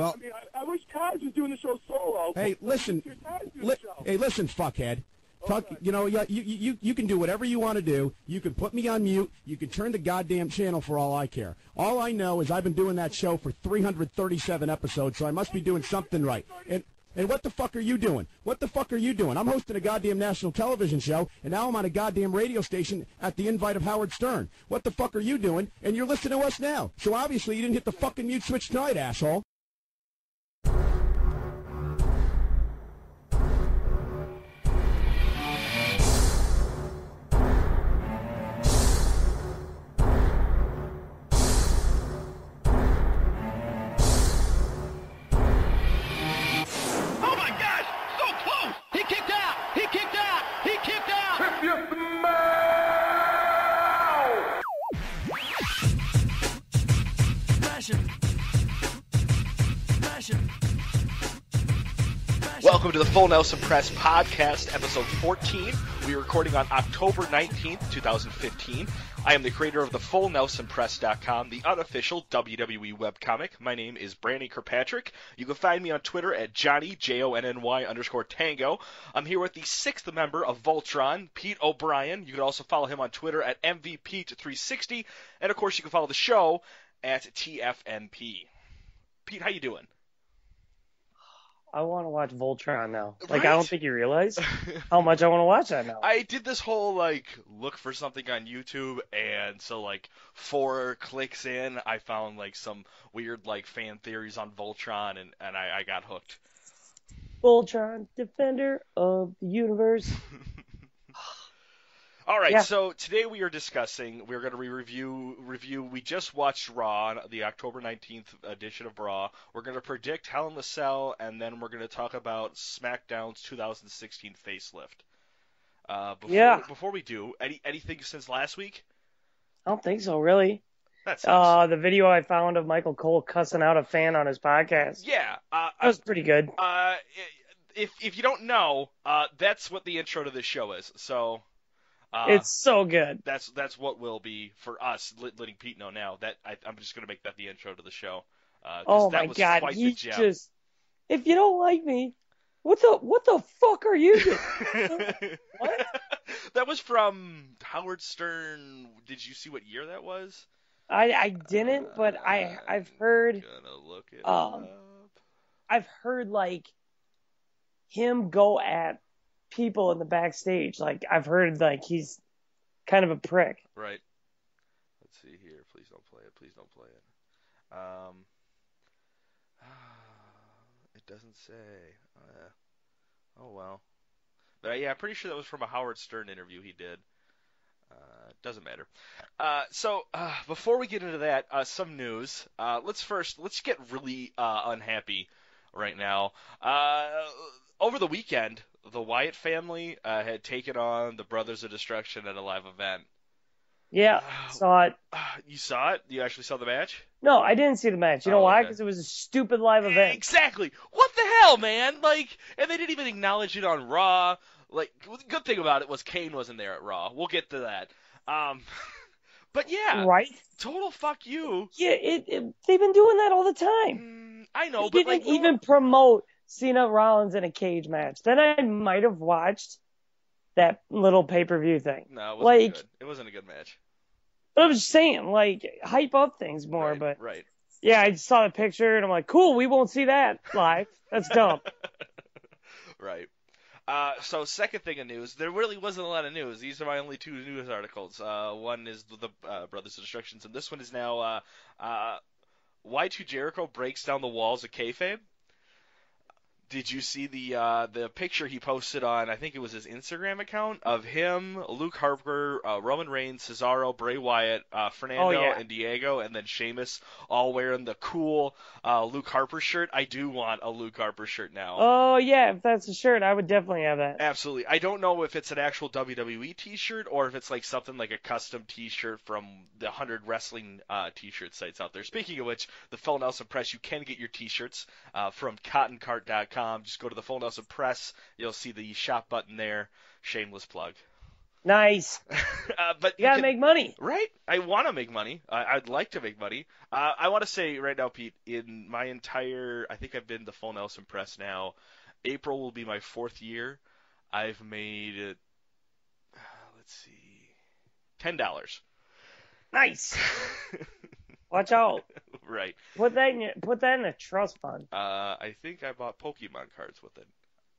Well, I mean, I, I wish Tazz was doing the show solo. hey, listen, Your Tazz do li- hey, listen, fuckhead. You know, you, you, you can do whatever you want to do. You can put me on mute. You can turn the goddamn channel for all I care. All I know is I've been doing that show for 337 episodes, so I must be doing something right. And and what the fuck are you doing? What the fuck are you doing? I'm hosting a goddamn national television show, and now I'm on a goddamn radio station at the invite of Howard Stern. What the fuck are you doing? And you're listening to us now. So obviously you didn't hit the fucking mute switch tonight, asshole. Welcome to the Full Nelson Press Podcast, episode 14. We are recording on October 19th, 2015. I am the creator of the FullNelsonPress.com, the unofficial WWE webcomic. My name is Brandon Kirkpatrick. You can find me on Twitter at Johnny, J-O-N-N-Y underscore Tango. I'm here with the sixth member of Voltron, Pete O'Brien. You can also follow him on Twitter at MVPete360. And of course, you can follow the show at TFNP. Pete, how you doing? I want to watch Voltron now. Like, Right? I don't think you realize how much I want to watch that now. I did this whole like look for something on YouTube, and so like four clicks in, I found like some weird like fan theories on Voltron, and and I, I got hooked. Voltron, defender of the universe. All right, Yeah. so today we are discussing. We're going to review review. We just watched Raw, the October nineteenth edition of Raw. We're going to predict Hell in the Cell, and then we're going to talk about SmackDown's 2016 facelift. Uh, before, Yeah. Before we do, any anything since last week? I don't think so, really. That's Uh, the video I found of Michael Cole cussing out a fan on his podcast. yeah. Uh, That was pretty good. Uh, if if you don't know, uh, that's what the intro to this show is. So, uh, it's so good. that's that's what will be for us. Letting Pete know now that I, I'm just gonna make that the intro to the show. Uh, Oh my god, quite he just. If you don't like me, what the what the fuck are you doing? What? that was from Howard Stern. Did you see what year that was? I I didn't, but I I've heard gonna look it um, up. I've heard like him go at people in the backstage. Like I've heard like he's kind of a prick. Right. Let's see here. Please don't play it. Please don't play it. Um. It doesn't say. Uh, oh well. But uh, yeah, I'm pretty sure that was from a Howard Stern interview he did. Uh, doesn't matter. Uh, so uh, before we get into that, uh, some news. Uh, let's first let's get really uh, unhappy right now. Uh, over the weekend, the Wyatt family uh, had taken on the Brothers of Destruction at a live event. Yeah, saw it. You saw it? You actually saw the match? No, I didn't see the match. You know Oh, why? okay. Because it was a stupid live event. Exactly. What the hell, man? Like, and they didn't even acknowledge it on Raw. Like, the good thing about it was Kane wasn't there at Raw. We'll get to that. Um, but yeah, Right? total fuck you. Yeah, it, it, they've been doing that all the time. Mm, I know, they but didn't like, even promote Cena Rollins in a cage match. Then I might have watched that little pay per view thing. no, it wasn't like- good. It wasn't a good match. But I was just saying, like, hype up things more. right, But right. yeah, I saw the picture and I'm like, cool, we won't see that live. That's dumb. right. Uh, so second thing of news, there really wasn't a lot of news. These are my only two news articles. Uh, one is the uh, Brothers of Destructions, and this one is now uh, uh, Y2 Jericho breaks down the walls of kayfabe. Did you see the uh, the picture he posted on? I think it was his Instagram account of him, Luke Harper, uh, Roman Reigns, Cesaro, Bray Wyatt, uh, Fernando, Oh, yeah. and Diego, and then Sheamus all wearing the cool uh, Luke Harper shirt. I do want a Luke Harper shirt now. oh yeah, if that's a shirt, I would definitely have that. Absolutely. I don't know if it's an actual WWE T-shirt or if it's like something like a custom T-shirt from the 100 wrestling uh, T-shirt sites out there. Speaking of which, the Full Nelson Press, you can get your T-shirts uh, from CottonCart.com. Just go to the Full Nelson Press. You'll see the shop button there. Shameless plug. Nice. uh, but You gotta can- make money. Right? I want to make money. I, I'd like to make money. Uh, I want to say right now, Pete, in my entire, I think I've been to Full Nelson Press now. April will be my fourth year. I've made, uh, let's see, ten dollars. Nice. Watch out. Right. Put that in your, put that in a trust fund. Uh, I think I bought Pokemon cards with it.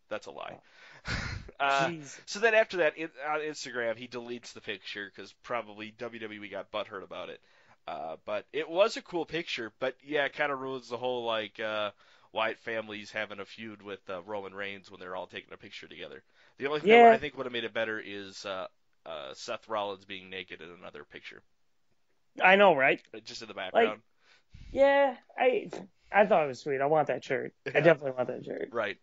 That's a lie. uh, so then after that, on Instagram, he deletes the picture because probably WWE got butthurt about it. Uh, but it was a cool picture. But yeah, it kind of ruins the whole like uh, Wyatt family's having a feud with uh, Roman Reigns when they're all taking a picture together. The only thing Yeah. that I think would have made it better is uh, uh, Seth Rollins being naked in another picture, I know, right? uh, just in the background. Yeah, I I thought it was sweet. I want that shirt. I definitely want that shirt. Right.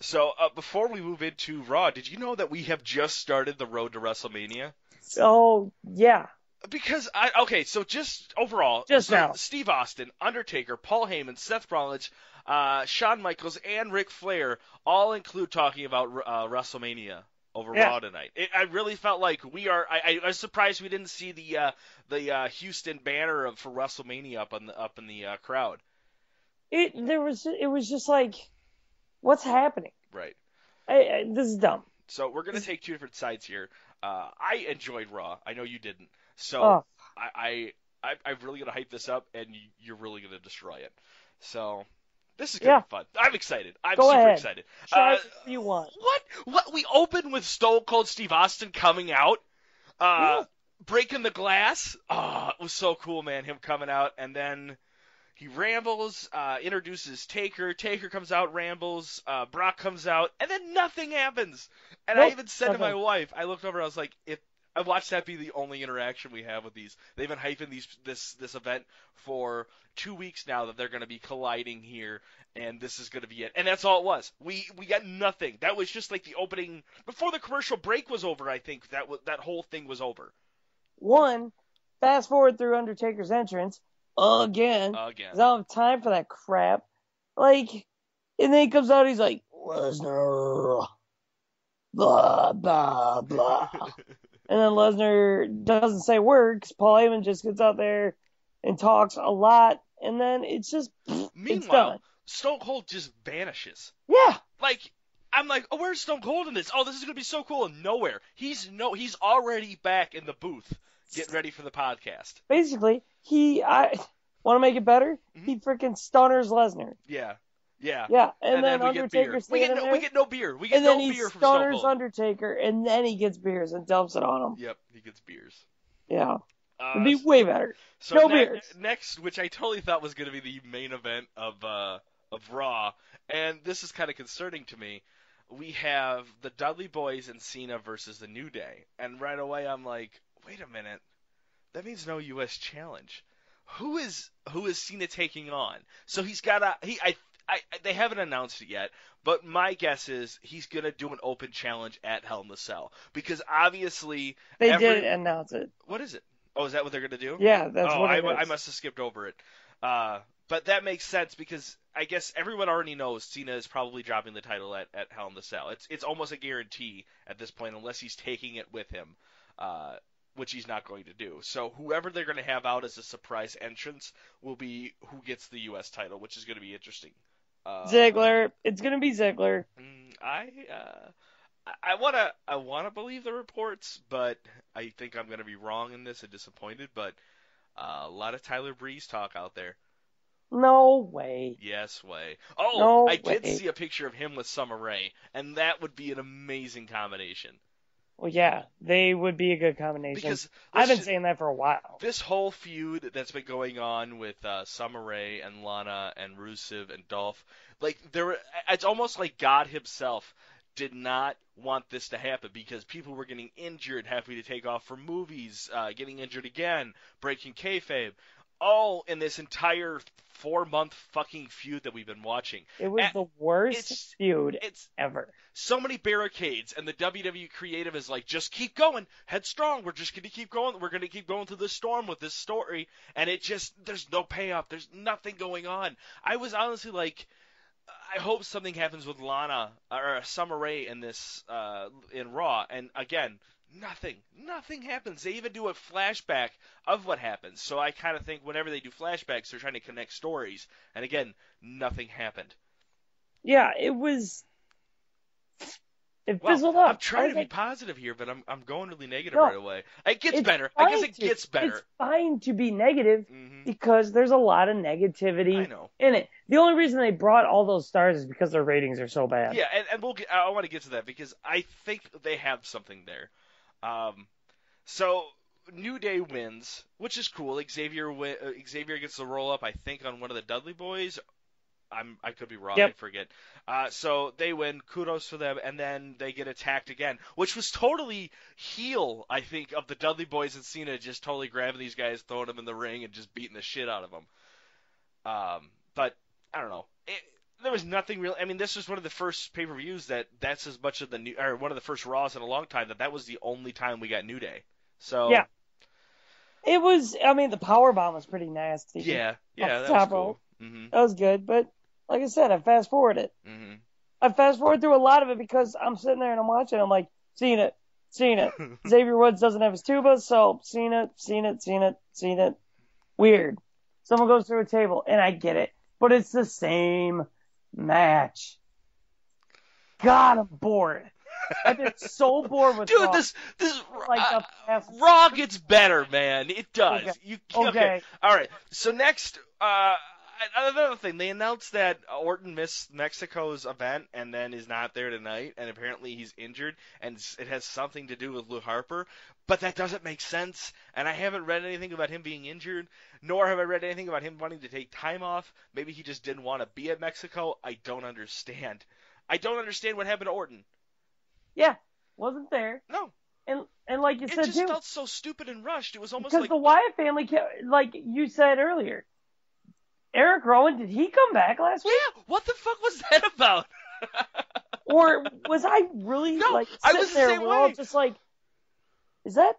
So uh, before we move into Raw, did you know that we have just started the road to WrestleMania? So yeah, Because I okay, so just overall, Just so now. Steve Austin, Undertaker, Paul Heyman, Seth Rollins, uh, Shawn Michaels, and Ric Flair all include talking about uh, WrestleMania over Yeah. Raw tonight. It, I really felt like we are. I, I was surprised we didn't see the uh, the uh, Houston banner of, for WrestleMania up on the up in the uh, crowd. it there was it was just like, what's happening? Right. I, I, this is dumb. So we're gonna take two different sides here. Uh, I enjoyed Raw. I know you didn't. So Oh, I, I, I I'm really gonna hype this up, and you- you're really gonna destroy it. So this is gonna Yeah. be fun. I'm excited. I'm Go super ahead. excited. try Uh, you want. what? What? We open with Stone Cold Steve Austin coming out, uh, Yeah. breaking the glass. Oh, it was so cool, man. Him coming out, and then he rambles, uh, introduces Taker. Taker comes out, rambles. Uh, Brock comes out, and then nothing happens. And I even said to my wife, I looked over, I was like, if I watched that be the only interaction we have with these. They've been hyping these this this event for two weeks now that they're going to be colliding here, and this is going to be it. And that's all it was. We we got nothing. That was just like the opening before the commercial break was over. I think that was, that whole thing was over One, fast forward through Undertaker's entrance again. again. I don't have time for that crap. Like, and then he comes out, he's like, Lesnar, blah, blah, blah. and then Lesnar doesn't say words. Paul Heyman just gets out there and talks a lot, and then it's just, it's Meanwhile, done. Stone Cold just vanishes. Yeah, Like I'm like, oh, where's Stone Cold in this? Oh, this is gonna be so cool. And nowhere. He's no. He's already back in the booth, getting ready for the podcast. basically, he, I want to make it better. Mhm. He freaking stunners Lesnar. Yeah. Yeah. Yeah, and, then, we get beer. Undertaker We get no, we get no beer. We get and no then he beer from stunners Cold. Undertaker, and then he gets beers and dumps it on him. Yep, he gets beers. Yeah, Uh, it'd be way better. so no ne- beers. Next, which I totally thought was going to be the main event of uh, of Raw, and this is kind of concerning to me. We have the Dudley Boys and Cena versus the New Day, and right away I'm like, wait a minute, that means no U.S. challenge. Who is who is Cena taking on? So he's got a he I. I, they haven't announced it yet, but my guess is he's gonna do an open challenge at Hell in the Cell because obviously They every- did announce it. what is it? Oh, is that what they're gonna do? Yeah, that's oh, what I. I must have skipped over it. Uh, but that makes sense because I guess everyone already knows Cena is probably dropping the title at, at Hell in the Cell. It's it's almost a guarantee at this point, unless he's taking it with him, uh, which he's not going to do. So whoever they're going to have out as a surprise entrance will be who gets the U.S. title, which is going to be interesting. Uh, Ziggler. It's gonna be Ziggler. Mm, I uh, I- I wanna I wanna believe the reports, but I think I'm gonna be wrong in this and disappointed. But uh, a lot of Tyler Breeze talk out there. No way. Yes, way. Oh, No I did way. see a picture of him with Summer Rae, and that would be an amazing combination. Well, yeah, they would be a good combination. Because I've been saying that for a while. this whole feud that's been going on with uh, Summer Rae and Lana and Rusev and Dolph, like there, it's almost like God Himself did not want this to happen because people were getting injured, having to take off for movies, uh, getting injured again, breaking kayfabe, all in this entire four-month fucking feud that we've been watching. It was Uh, the worst it's- feud It's ever. so many barricades, and the WWE creative is like, just keep going, headstrong. We're just going to keep going. We're going to keep going through the storm with this story, and it just there's no payoff. There's nothing going on. I was honestly like, I hope something happens with Lana or Summer Rae in this uh, in Raw, and again, Nothing. Nothing happens. They even do a flashback of what happens. So I kind of think whenever they do flashbacks, they're trying to connect stories. And again, nothing happened. Yeah, it was. It Well, fizzled out. I'm trying to was be positive here, but I'm I'm going really negative No, right away. It gets better. I guess it to- gets better. It's fine to be negative hmm because there's a lot of negativity in it. The only reason they brought all those stars is because their ratings are so bad. Yeah, and, and we'll get, I want to get to that because I think they have something there. Um, so New Day wins, which is cool. Xavier uh, Xavier gets the roll up, I think, on one of the Dudley boys. I'm I could be wrong. Yep. I forget. Uh, so they win. Kudos for them, and then they get attacked again, which was totally heel. I think of the Dudley boys and Cena just totally grabbing these guys, throwing them in the ring, and just beating the shit out of them. Um, but I don't know. It, there was nothing real. I mean, this was one of the first pay per views that that's as much of the new, or one of the first Raws in a long time that that was the only time we got New Day. So Yeah. It was. I mean, the power bomb was pretty nasty. yeah, yeah, that was cool. rope. hmm that was good. But like I said, I fast forwarded. hmm I fast forward through a lot of it because I'm sitting there and I'm watching. I'm like, seeing it, seen it. Xavier Woods doesn't have his tuba, so seen it, seen it, seen it, seen it. Weird. Someone goes through a table, and I get it, but it's the same match. God, I'm bored. I've been so bored with Dude, Raw. this this like uh, past. Raw gets better, man. It does. Okay. You Okay. All right. So next, uh, another thing, they announced that Orton missed Mexico's event and then is not there tonight, and apparently he's injured, and it has something to do with Luke Harper. But that doesn't make sense, and I haven't read anything about him being injured, nor have I read anything about him wanting to take time off. Maybe he just didn't want to be at Mexico. I don't understand. I don't understand what happened to Orton. Yeah, wasn't there, No, and and like you it said just too, felt so stupid and rushed. It was almost because like the Wyatt family, like you said earlier, Eric Rowan, did he come back last week? Yeah, what the fuck was that about? Or was I really No, like I sitting was the there? We're all way. just like, is that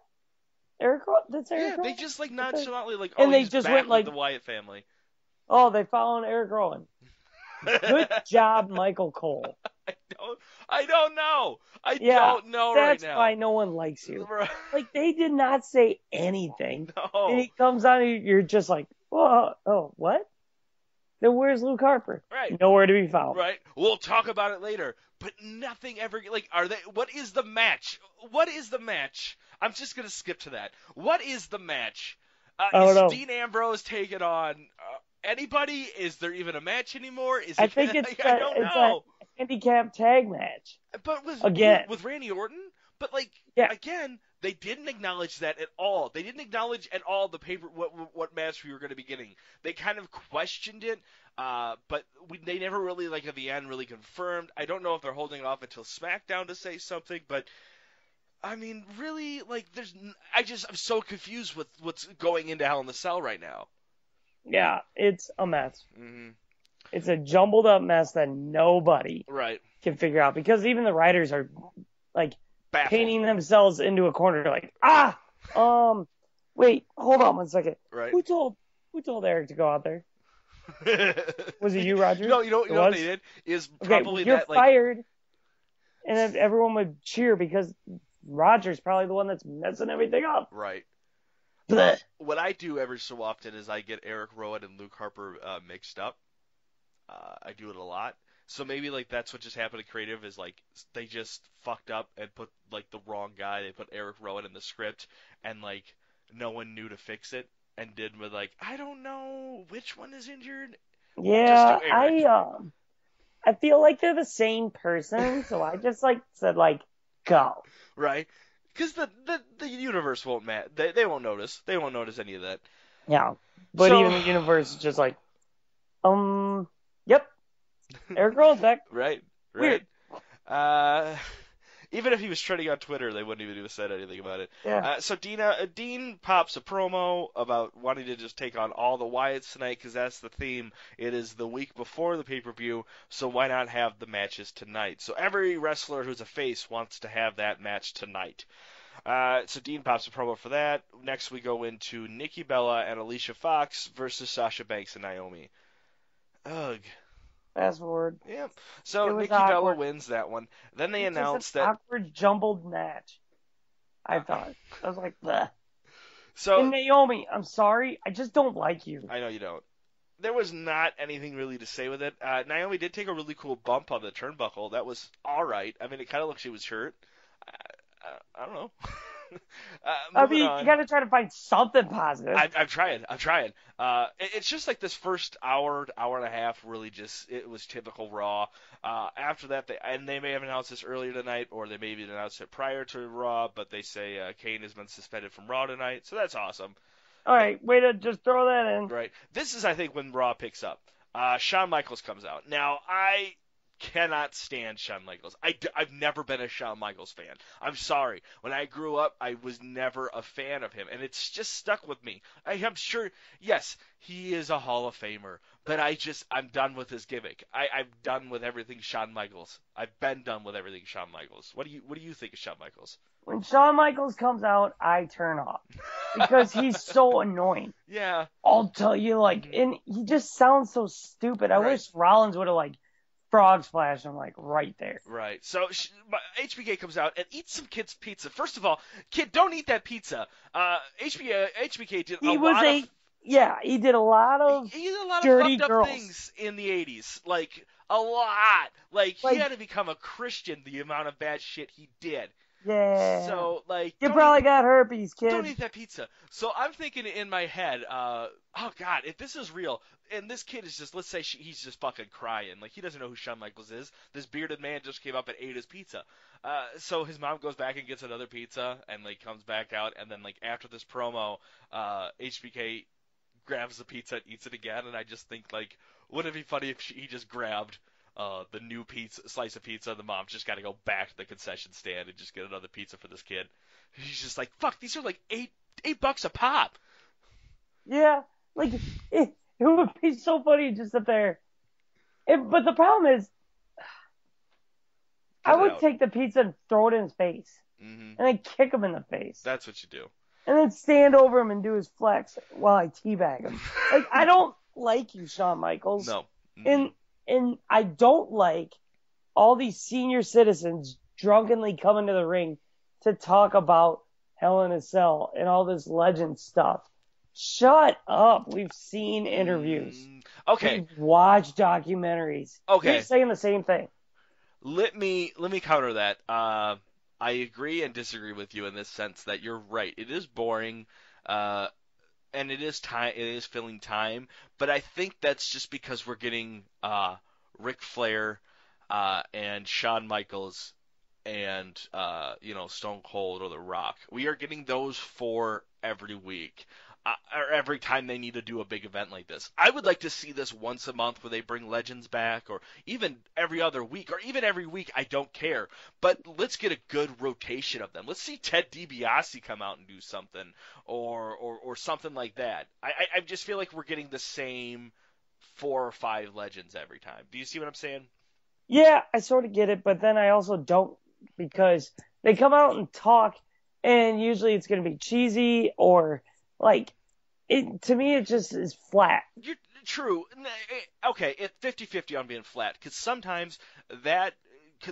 Eric? Rowan? That's Eric. yeah, they just like nonchalantly like, And oh, they just back went, like- the Wyatt family. Oh, they following Eric Rowan. Good job, Michael Cole. I don't, I don't know. I Yeah, don't know That's right now. why no one likes you. Like they did not say anything. No. And he comes on, and you're just like, oh, oh, what? Then where's Luke Harper? Right. Nowhere to be found. Right. We'll talk about it later. But nothing ever like are they what is the match? What is the match? I'm just gonna skip to that. What is the match? Uh, I don't is know. Dean Ambrose taking on uh, anybody? Is there even a match anymore? Is I it, think it's I a- don't it's a- know. Handicap tag match. But with Again. with Randy Orton, but like Yeah. again, they didn't acknowledge that at all. They didn't acknowledge at all the paper what what- what match we were going to be getting. They kind of questioned it, uh, but we, they never really like at the end really confirmed. I don't know if they're holding off until SmackDown to say something, but I mean, really, like there's n- I just I'm so confused with what's going into Hell in the Cell right now. Yeah, it's a mess. hmm It's a jumbled up mess that nobody Right. can figure out because even the writers are like Baffled. painting themselves into a corner like, ah, um, wait, hold on one second. Right. Who told who told Eric to go out there? Was it you, Roger? No, you know, you It know what they did is probably Okay, you're that like fired, and then everyone would cheer because Roger's probably the one that's messing everything up. right. Blech. what I do every so often is I get Eric Rowan and Luke Harper uh, mixed up. Uh, I do it a lot. So maybe like that's what just happened to creative is like they just fucked up and put like the wrong guy. They put Eric Rowan in the script and like no one knew to fix it and did with like I don't know which one is injured. Yeah, I um, I feel like they're the same person, so I just like said like go. Right? Because the, the the universe won't mat. They they won't notice. They won't notice any of that. Yeah, but So- even the universe is just like, um, Eric Rowan's back. Right. Right. Weird. Uh, even if he was trending on Twitter, they wouldn't even have said anything about it. Yeah, Uh, so Dina, uh, Dean pops a promo about wanting to just take on all the Wyatts tonight because that's the theme. It is the week before the pay per view, so why not have the matches tonight? So every wrestler who's a face wants to have that match tonight. Uh, so Dean pops a promo for that. Next we go into Nikki Bella and Alicia Fox versus Sasha Banks and Naomi. Ugh. Fast forward. It So Nikki Bella wins that one. Then they It's announced an that awkward jumbled match. I thought. I was like, Bleh. So And Naomi, I'm sorry, I just don't like you. I know you don't. There was not anything really to say with it. Uh, Naomi did take a really cool bump on the turnbuckle. That was all right. I mean, it kind of looked she was hurt. I, I, I don't know. uh, I mean, on. you gotta try to find something positive. I, I'm trying. I'm trying. Uh, it, it's just like this first hour, hour and a half, really just it was typical Raw. Uh, after that, they and they may have announced this earlier tonight, or they may maybe announced it prior to Raw, but they say uh, Kane has been suspended from Raw tonight, so that's awesome. All right, way to just throw that in. Right. This is, I think, when Raw picks up. Uh, Shawn Michaels comes out. Now, I cannot stand Shawn Michaels. I, have never been a Shawn Michaels fan. I'm sorry. When I grew up, I was never a fan of him, and it's just stuck with me. I am sure, yes, he is a Hall of Famer, but I just, I'm done with his gimmick. I, I'm done with everything Shawn Michaels. I've been done with everything Shawn Michaels. What do you, what do you think of Shawn Michaels? When Shawn Michaels comes out, I turn off because he's so annoying. Yeah. I'll tell you, like, mm-hmm. and he just sounds so stupid. I Right. wish Rollins would have like frog I'm like right there. Right. So sh- but HBK comes out and eats some kid's pizza. First of all, kid, don't eat that pizza. Uh, HBK, HBK did He a was lot a of yeah, he did a lot of he did a lot of fucked up things in the '80s, like a lot. Like, Like- he had to become a Christian. The amount of bad shit he did. yeah. So like, you probably eat- got herpes, kid. don't eat that pizza. So I'm thinking in my head, uh, oh god, if this is real, and this kid is just, let's say she, he's just fucking crying, like he doesn't know who Shawn Michaels is. This bearded man just came up and ate his pizza. Uh, so his mom goes back and gets another pizza, and like comes back out, and then like after this promo, uh, HBK grabs the pizza and eats it again, and I just think like, wouldn't it be funny if she, he just grabbed uh, the new pizza slice of pizza, and the mom's just got to go back to the concession stand and just get another pizza for this kid. He's just like, fuck, these are like eight eight bucks a pop. Yeah, like it, it would be so funny just sit there. It, but the problem is, I would out. take the pizza and throw it in his face, hmm and then kick him in the face, That's what you do. and then stand over him and do his flex while I teabag him. Like I don't like you, Shawn Michaels, No. Mhm. and and I don't like all these senior citizens drunkenly coming to the ring to talk about Hell in a Cell and all this legend stuff. Shut up. We've seen interviews. Mm, Okay. We've watched documentaries. Okay. You're saying the same thing. Let me let me counter that. Uh, I agree and disagree with you in this sense that you're right. It is boring, uh, and it is time. It is filling time, but I think that's just because we're getting uh, Ric Flair uh, and Shawn Michaels and uh, you know Stone Cold or The Rock. We are getting those four every week. Or every time they need to do a big event like this. I would like to see this once a month where they bring legends back, or even every other week, or even every week. I don't care. But let's get a good rotation of them. Let's see Ted DiBiase come out and do something, or or, or something like that. I, I I just feel like we're getting the same four or five legends every time. Do you see what I'm saying? Yeah, I sort of get it, but then I also don't because they come out and talk, and usually it's going to be cheesy or like it. To me, it just is flat. You're true. Eh, Okay, it 50-50 on being flat because sometimes that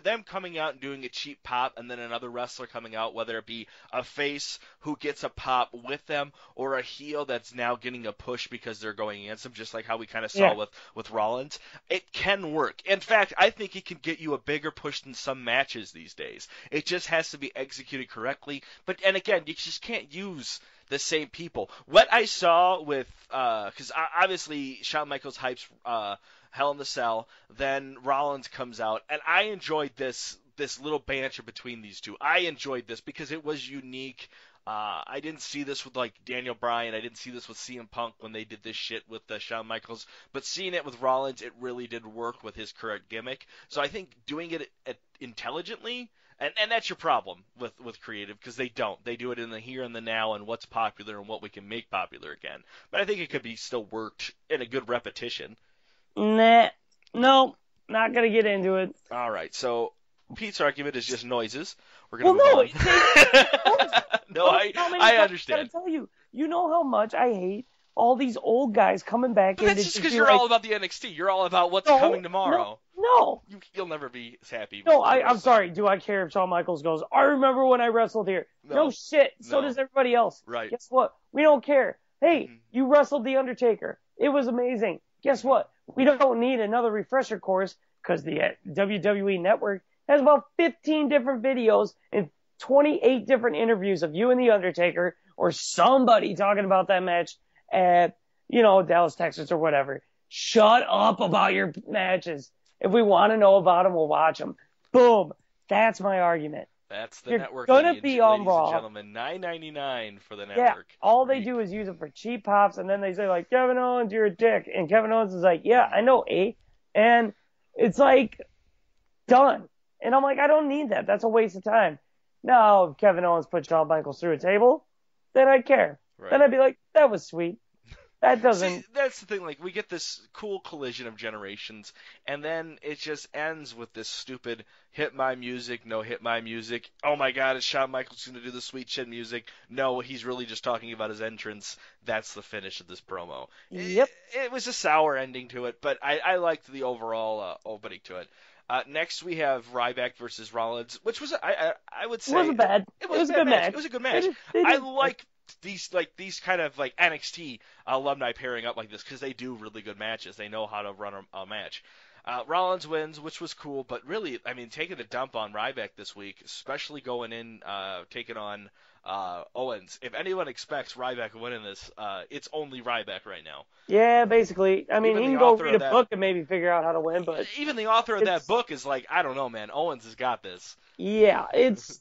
them coming out and doing a cheap pop and then another wrestler coming out, whether it be a face who gets a pop with them or a heel that's now getting a push because they're going against them, just like how we kind of saw Yeah. with with Rollins, it can work. In fact, I think it can get you a bigger push than some matches these days. It just has to be executed correctly. But and again, you just can't use the same people. What I saw with, because obviously Shawn Michaels hypes uh, Hell in the Cell, then Rollins comes out, and I enjoyed this this little banter between these two. I enjoyed this because it was unique. Uh, I didn't see this with like Daniel Bryan. I didn't see this with CM Punk when they did this shit with uh, Shawn Michaels. But seeing it with Rollins, it really did work with his current gimmick. So I think doing it at, intelligently, and, and that's your problem with with creative because they don't. They do it in the here and the now and what's popular and what we can make popular again. But I think it could be still worked in a good repetition. Nah, no, not gonna get into it. All right, so Pete's argument is just noises. We're gonna Well, no, no, I I times I tell you, you know how much I hate all these old guys coming back. But that's just because you're like, all about the NXT. You're all about what's No, coming tomorrow. No, No, You, you'll never be happy. no. I, I'm sorry. Do I care if Shawn Michaels goes? I remember when I wrestled here. No. No, shit. So does everybody else. Right. Guess what? We don't care. Hey, Mhm. you wrestled the Undertaker. It was amazing. Guess what? We don't need another refresher course because the uh, WWE Network has about 15 different videos and 28 different interviews of you and the Undertaker or somebody talking about that match at, you know, Dallas, Texas or whatever. Shut up about your matches. If we want to know about them, we'll watch them. Boom. That's my argument. That's the You're network. gonna be on Raw. gentlemen. Nine ninety nine for the network. Yeah, all they do is use it for cheap pops, and then they say like Kevin Owens, you're a dick, and Kevin Owens is like, yeah, I know, A, and it's like done, and I'm like, I don't need that. That's a waste of time. Now, if Kevin Owens put Shawn Michaels through a table, then I'd care. Right. Then I'd be like, that was sweet. That doesn't. See, that's the thing. Like, we get this cool collision of generations, and then it just ends with this stupid hit my music, no hit my music. Oh my God, is Shawn Michaels going to do the sweet chin music? No, he's really just talking about his entrance. That's the finish of this promo. It- Yep. It, was a sour ending to it, but I, I liked the overall uh, opening to it. Uh, next, we have Ryback versus Rollins, which was I I, I would It wasn't bad. It was, a a good good match. It was a good match. they I like these like these kind of like NXT alumni pairing up like this because they do really good matches. They know how to run a, a match. Uh, Rollins wins, which was cool, but really, I mean, taking the dump on Ryback this week, especially going in, uh, taking on uh, Owens. If anyone expects Ryback winning this, uh, it's only Ryback right now. Yeah, basically. I mean, Even you can go read a that- book and maybe figure out how to win, but Even the author of that book is like, I don't know, man. Owens has got this. yeah, it's.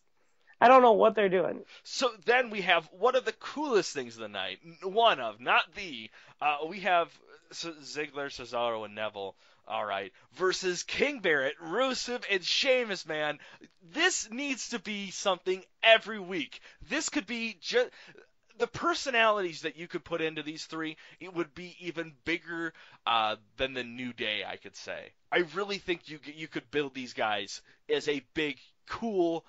I don't know what they're doing. So then we have one of the coolest things of the night. One of, not the. Uh, we have S- Ziggler, Cesaro, and Neville. All right, versus King Barrett, Rusev, and Sheamus. Man, this needs to be something every week. This could be just the personalities that you could put into these three. It would be even bigger uh, than the New Day. I could say. I really think you you could build these guys as a big, cool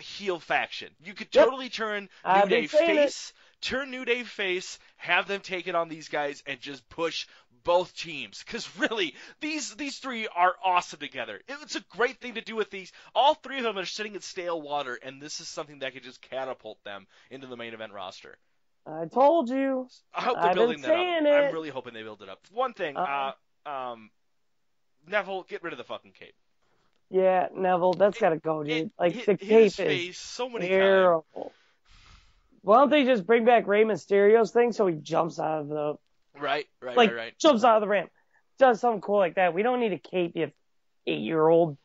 heel faction. You could Yep. totally turn New I've Day been saying it. face, turn New Day face, have them take it on these guys, and just push both teams. Because really, these these three are awesome together. It's a great thing to do with these. All three of them are sitting in stale water, and this is something that could just catapult them into the main event roster. I told you. I hope they're I've been building that up. saying I'm really hoping they build it up. One thing, uh, um, Neville, get rid of the fucking cape. Yeah, Neville, that's gotta go, dude. It like the cape is so many times. terrible. Why don't they just bring back Rey Mysterio's thing so he jumps out of the Right, right, like right, right. jumps out of the ramp, does something cool like that? We don't need a cape, you eight year old.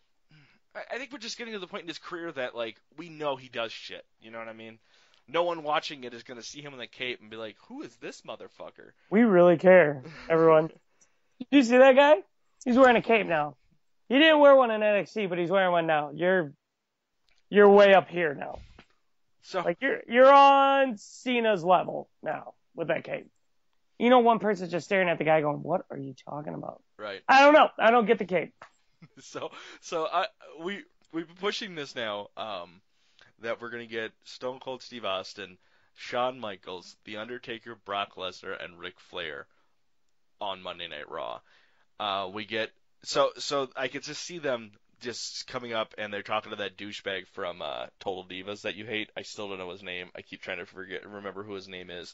I- I think we're just getting to the point in his career that like we know he does shit. You know what I mean? No one watching it is gonna see him in the cape and be like, "Who is this motherfucker?" We really care, everyone. You see that guy? He's wearing a cape now. He didn't wear one in NXT, but he's wearing one now. You're you're way up here now. So Like you're you're on Cena's level now with that cape. You know, one person's just staring at the guy, going, "What are you talking about?" right. I don't know. I don't get the cape. So so I we we've been pushing this now. Um, that we're gonna get Stone Cold Steve Austin, Shawn Michaels, The Undertaker, Brock Lesnar, and Ric Flair on Monday Night Raw. Uh, we get so so I could just see them just coming up and they're talking to that douchebag from uh, Total Divas that you hate. I still don't know his name. I keep trying to forget remember who his name is.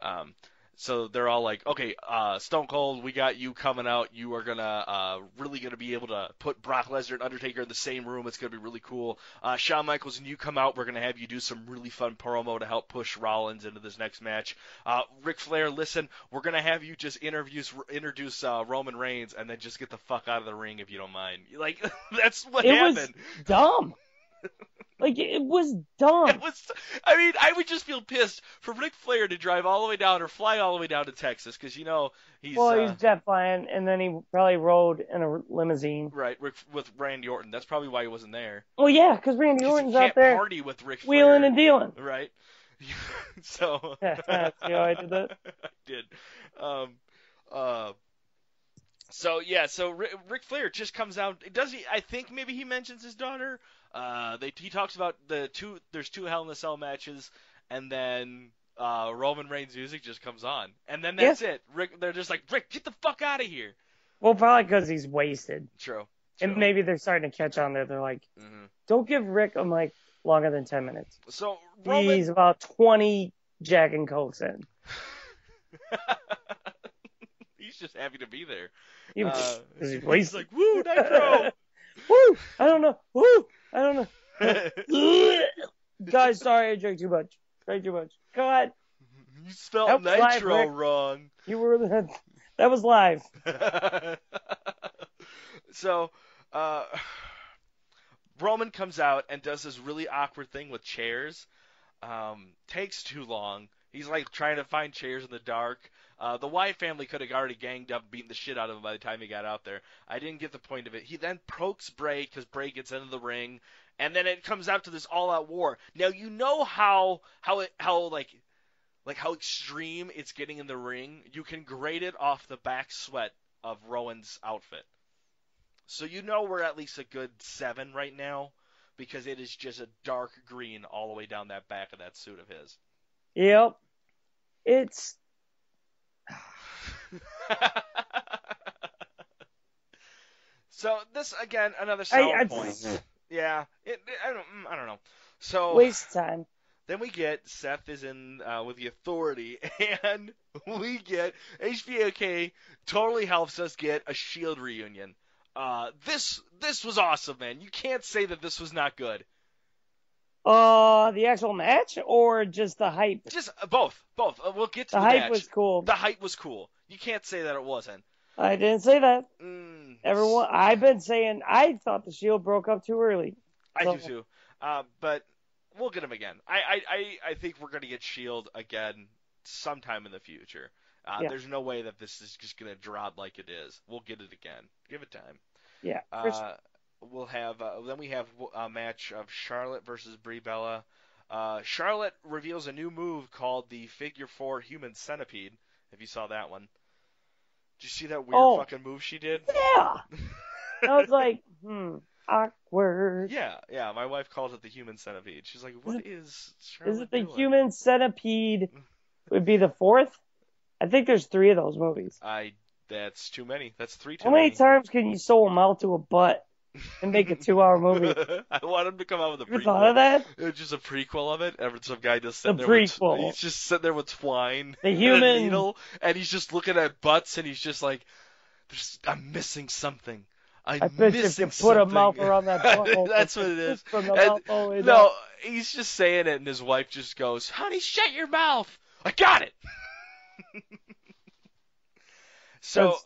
Um, so they're all like, okay, uh, Stone Cold, we got you coming out. You are gonna uh, really gonna be able to put Brock Lesnar and Undertaker in the same room. It's gonna be really cool. Uh, Shawn Michaels and you come out. We're gonna have you do some really fun promo to help push Rollins into this next match. Uh, Ric Flair, listen, we're gonna have you just interviews, introduce uh, Roman Reigns and then just get the fuck out of the ring if you don't mind. Like that's what It happened. was dumb. like it was dumb. It was. I mean, I would just feel pissed for Ric Flair to drive all the way down or fly all the way down to Texas because you know he's well, uh, he's jet flying, and then he probably rode in a limousine. right Ric, with Randy Orton. That's probably why he wasn't there. Well, yeah, because Randy Orton's out there party with Ric Flair. wheeling and dealing. Right. so. See how I did that? I did. Um. Uh. So yeah, so Ric Flair just comes out. Does he? I think maybe he mentions his daughter. Uh, they he talks about the two. There's two Hell in a Cell matches, and then uh, Roman Reigns music just comes on, and then that's it. Ric, they're just like Ric, get the fuck out of here. Well, probably because he's wasted. True. And maybe they're starting to catch on there. They're like, Mhm. don't give Ric a mic longer than 10 minutes. So Roman, He's about 20 Jack and Cokes in. he's just happy to be there. He Uh, he's like, "Woo, Nitro!" Woo! I don't know. Woo! I don't know. Guys, sorry I drank too much. Drank too much. God, you spelled That was live, Nitro wrong. you were the, that was live. so, uh, Roman comes out and does this really awkward thing with chairs. Um, takes too long. He's like trying to find chairs in the dark. Uh, the Wyatt family could have already ganged up, beaten the shit out of him by the time he got out there. I didn't get the point of it. He then pokes Bray because Bray gets into the ring, and then it comes out to this all-out war. Now you know how how it how like like how extreme it's getting in the ring. You can grade it off the back sweat of Rowan's outfit. So you know we're at least a good seven right now because it is just a dark green all the way down that back of that suit of his. Yep. It's so this again another I, solid I, point. Yeah, it, I don't mm, I don't know. So waste time. then we get Seth is in uh, with the authority, and we get HBK totally helps us get a Shield reunion. Uh, this this was awesome, man. You can't say that this was not good. Uh, the actual match or just the hype? Just uh, both, both. Uh, we'll get to The the, hype match. was cool. The hype was cool. You can't say that it wasn't. I didn't say that. Mm, Everyone, I've been saying I thought the Shield broke up too early. I do too. Uh, but we'll get him again. I, I, I, I think we're gonna get Shield again sometime in the future. Uh, Yeah. There's no way that this is just gonna drop like it is. We'll get it again. Give it time. Yeah. Uh, we'll have uh, then we have a match of Charlotte versus Brie Bella. Uh, Charlotte reveals a new move called the Figure Four Human Centipede. If you saw that one, you see that weird Oh. fucking move she did? yeah. I was like, hmm, awkward. Yeah, yeah. My wife calls it the Human Centipede. She's like, "What is Charlotte Is it the doing?" human centipede? Would be the fourth? I think there's three of those movies. I. That's too many. That's three too How many many. times can you sew a mouth to a butt and make a two-hour movie? I want him to come out with a You prequel. thought of that? It's just a prequel of it. Every some guy just sitting The there with prequel. he's just sitting there with twine, The and human- needle, and he's just looking at butts, and he's just like, There's, "I'm missing something. I'm I bet if you put a mouth around that butthole, That's what it is. From the And- mouth all the way no, down. he's just saying it, and his wife just goes, "Honey, shut your mouth. I got it." so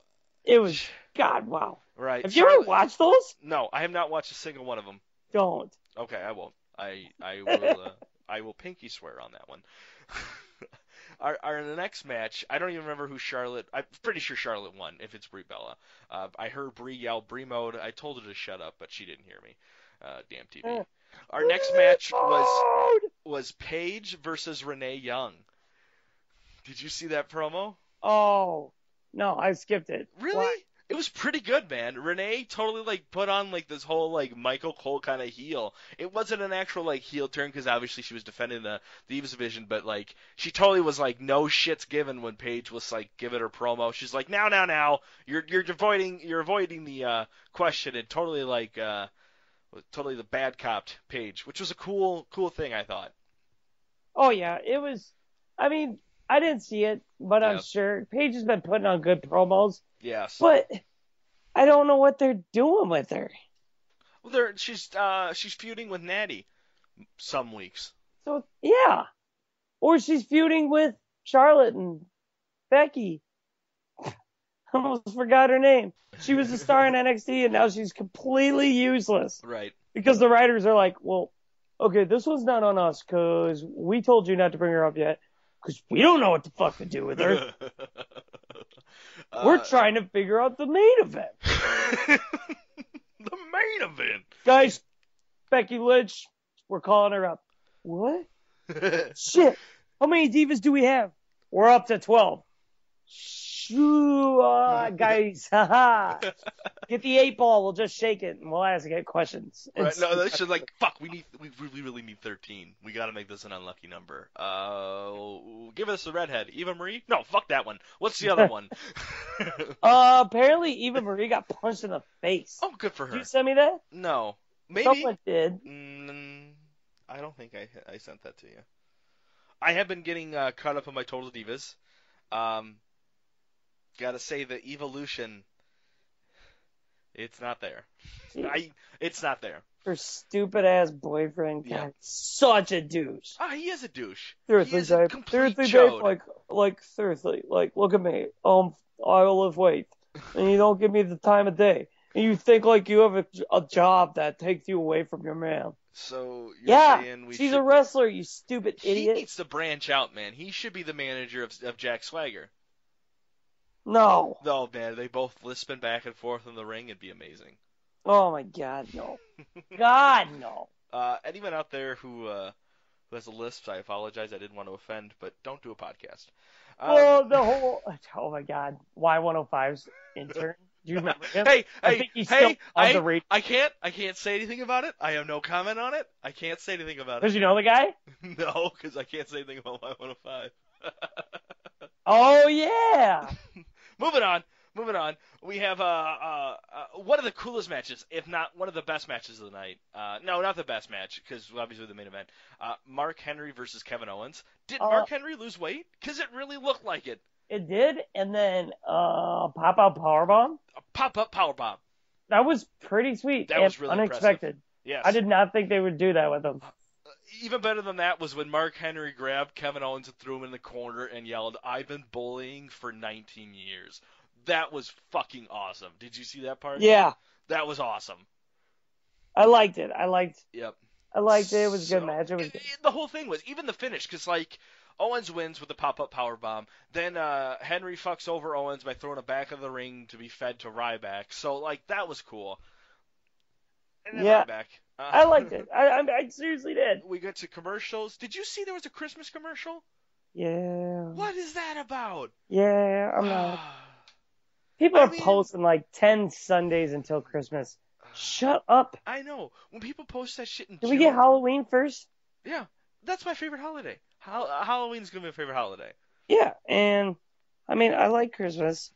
It was God. Wow. Right. Have you ever watched those? No, I have not watched a single one of them. Don't. Okay, I won't. I I will uh, I will pinky swear on that one. our our next match, I don't even remember who Charlotte. I'm pretty sure Charlotte won if it's Brie Bella. Uh, I heard Brie yell Brie mode. I told her to shut up, but she didn't hear me. Uh, damn TV. Uh. Our next match was was Paige versus Renee Young. Did you see that promo? Oh no, I skipped it. Really? Why? It was pretty good, man. Renee totally like put on like this whole like Michael Cole kind of heel. It wasn't an actual like heel turn because obviously she was defending the Divas division, but like she totally was like no shits given when Paige was like giving her promo. She's like, now, now, now, you're you're avoiding you're avoiding the uh, question and totally like uh, totally the bad copped Paige, which was a cool cool thing I thought. Oh yeah, it was. I mean, I didn't see it, but I'm sure Paige has been putting on good promos. Yes. But I don't know what they're doing with her. Well, they're, she's uh she's feuding with Natty some weeks. So yeah, or she's feuding with Charlotte and Becky. I almost forgot her name. She was a star in NXT, and now she's completely useless Right. because the writers are like, "Well, okay, this one's not on us because we told you not to bring her up yet because we don't know what the fuck to do with her. We're Uh, trying to figure out the main event, the main event. guys. Becky Lynch, we're calling her up. What? Shit. How many divas do we have? We're up to 12. Shoo, uh, guys, haha. Get the eight ball. We'll just shake it and we'll ask you questions. Right, It's- no, they should like fuck. We need, we really, really need thirteen. We got to make this an unlucky number. Uh, give us the redhead, Eva Marie. No, fuck that one. What's the other one? Uh, apparently Eva Marie got punched in the face. oh, good for her. Did you send me that? No, maybe. Someone did. Mm, I don't think I I sent that to you. I have been getting uh, caught up on my Total Divas. Um, gotta say the evolution. It's not there. I it's not there. Her stupid ass boyfriend got Yeah. such a douche. Ah, he is a douche. Seriously, he is a Dave. complete Seriously, chode. Like, like seriously, like, look at me. Um, I lift weight, and you don't give me the time of day, and you think like you have a, a job that takes you away from your man. So you're Yeah, saying we she's should, a wrestler. You stupid idiot. He needs to branch out, man. He should be the manager of of Jack Swagger. No. No, man, they both lisping back and forth in the ring. It'd be amazing. Oh my God, no. God, no. Uh, anyone out there who uh, who has a lisp, I apologize. I didn't want to offend, but don't do a podcast. Um, Well, the whole. Oh my God, Y105's intern. Do you remember him? hey, I hey, think he's hey, still on I, the radio. I can't, I can't say anything about it. I have no comment on it. I can't say anything about it. Does it. you know the guy? no, because I can't say anything about Y105. Oh yeah. Moving on, moving on. We have uh, uh, uh, one of the coolest matches, if not one of the best matches of the night. Uh, no, not the best match, because obviously the main event. Uh, Mark Henry versus Kevin Owens. Did Uh, Mark Henry lose weight? Because it really looked like it. It did, and then uh, pop up powerbomb. A pop-up powerbomb. That was pretty sweet That was really unexpected. Yes. I did not think they would do that with him. Even better than that was when Mark Henry grabbed Kevin Owens and threw him in the corner and yelled, "I've been bullying for 19 years." That was fucking awesome. Did you see that part? Yeah, That was awesome. I liked it. I liked. Yep. I liked it. It was a good So- match. It was good. the whole thing was even the finish because like Owens wins with the pop up power bomb. Then uh, Henry fucks over Owens by throwing a back of the ring to be fed to Ryback. So like that was cool. And then Yeah. Ryback. Uh, I liked it. I, I, I seriously did. We got to commercials. Did you see there was a Christmas commercial? Yeah. What is that about? Yeah. I'm not. People are mean- posting like ten Sundays until Christmas. Shut up. I know. When people post that shit in Did we get Halloween first? Yeah, that's my favorite holiday. Hall- uh, Halloween's gonna be my favorite holiday. Yeah, and I mean I like Christmas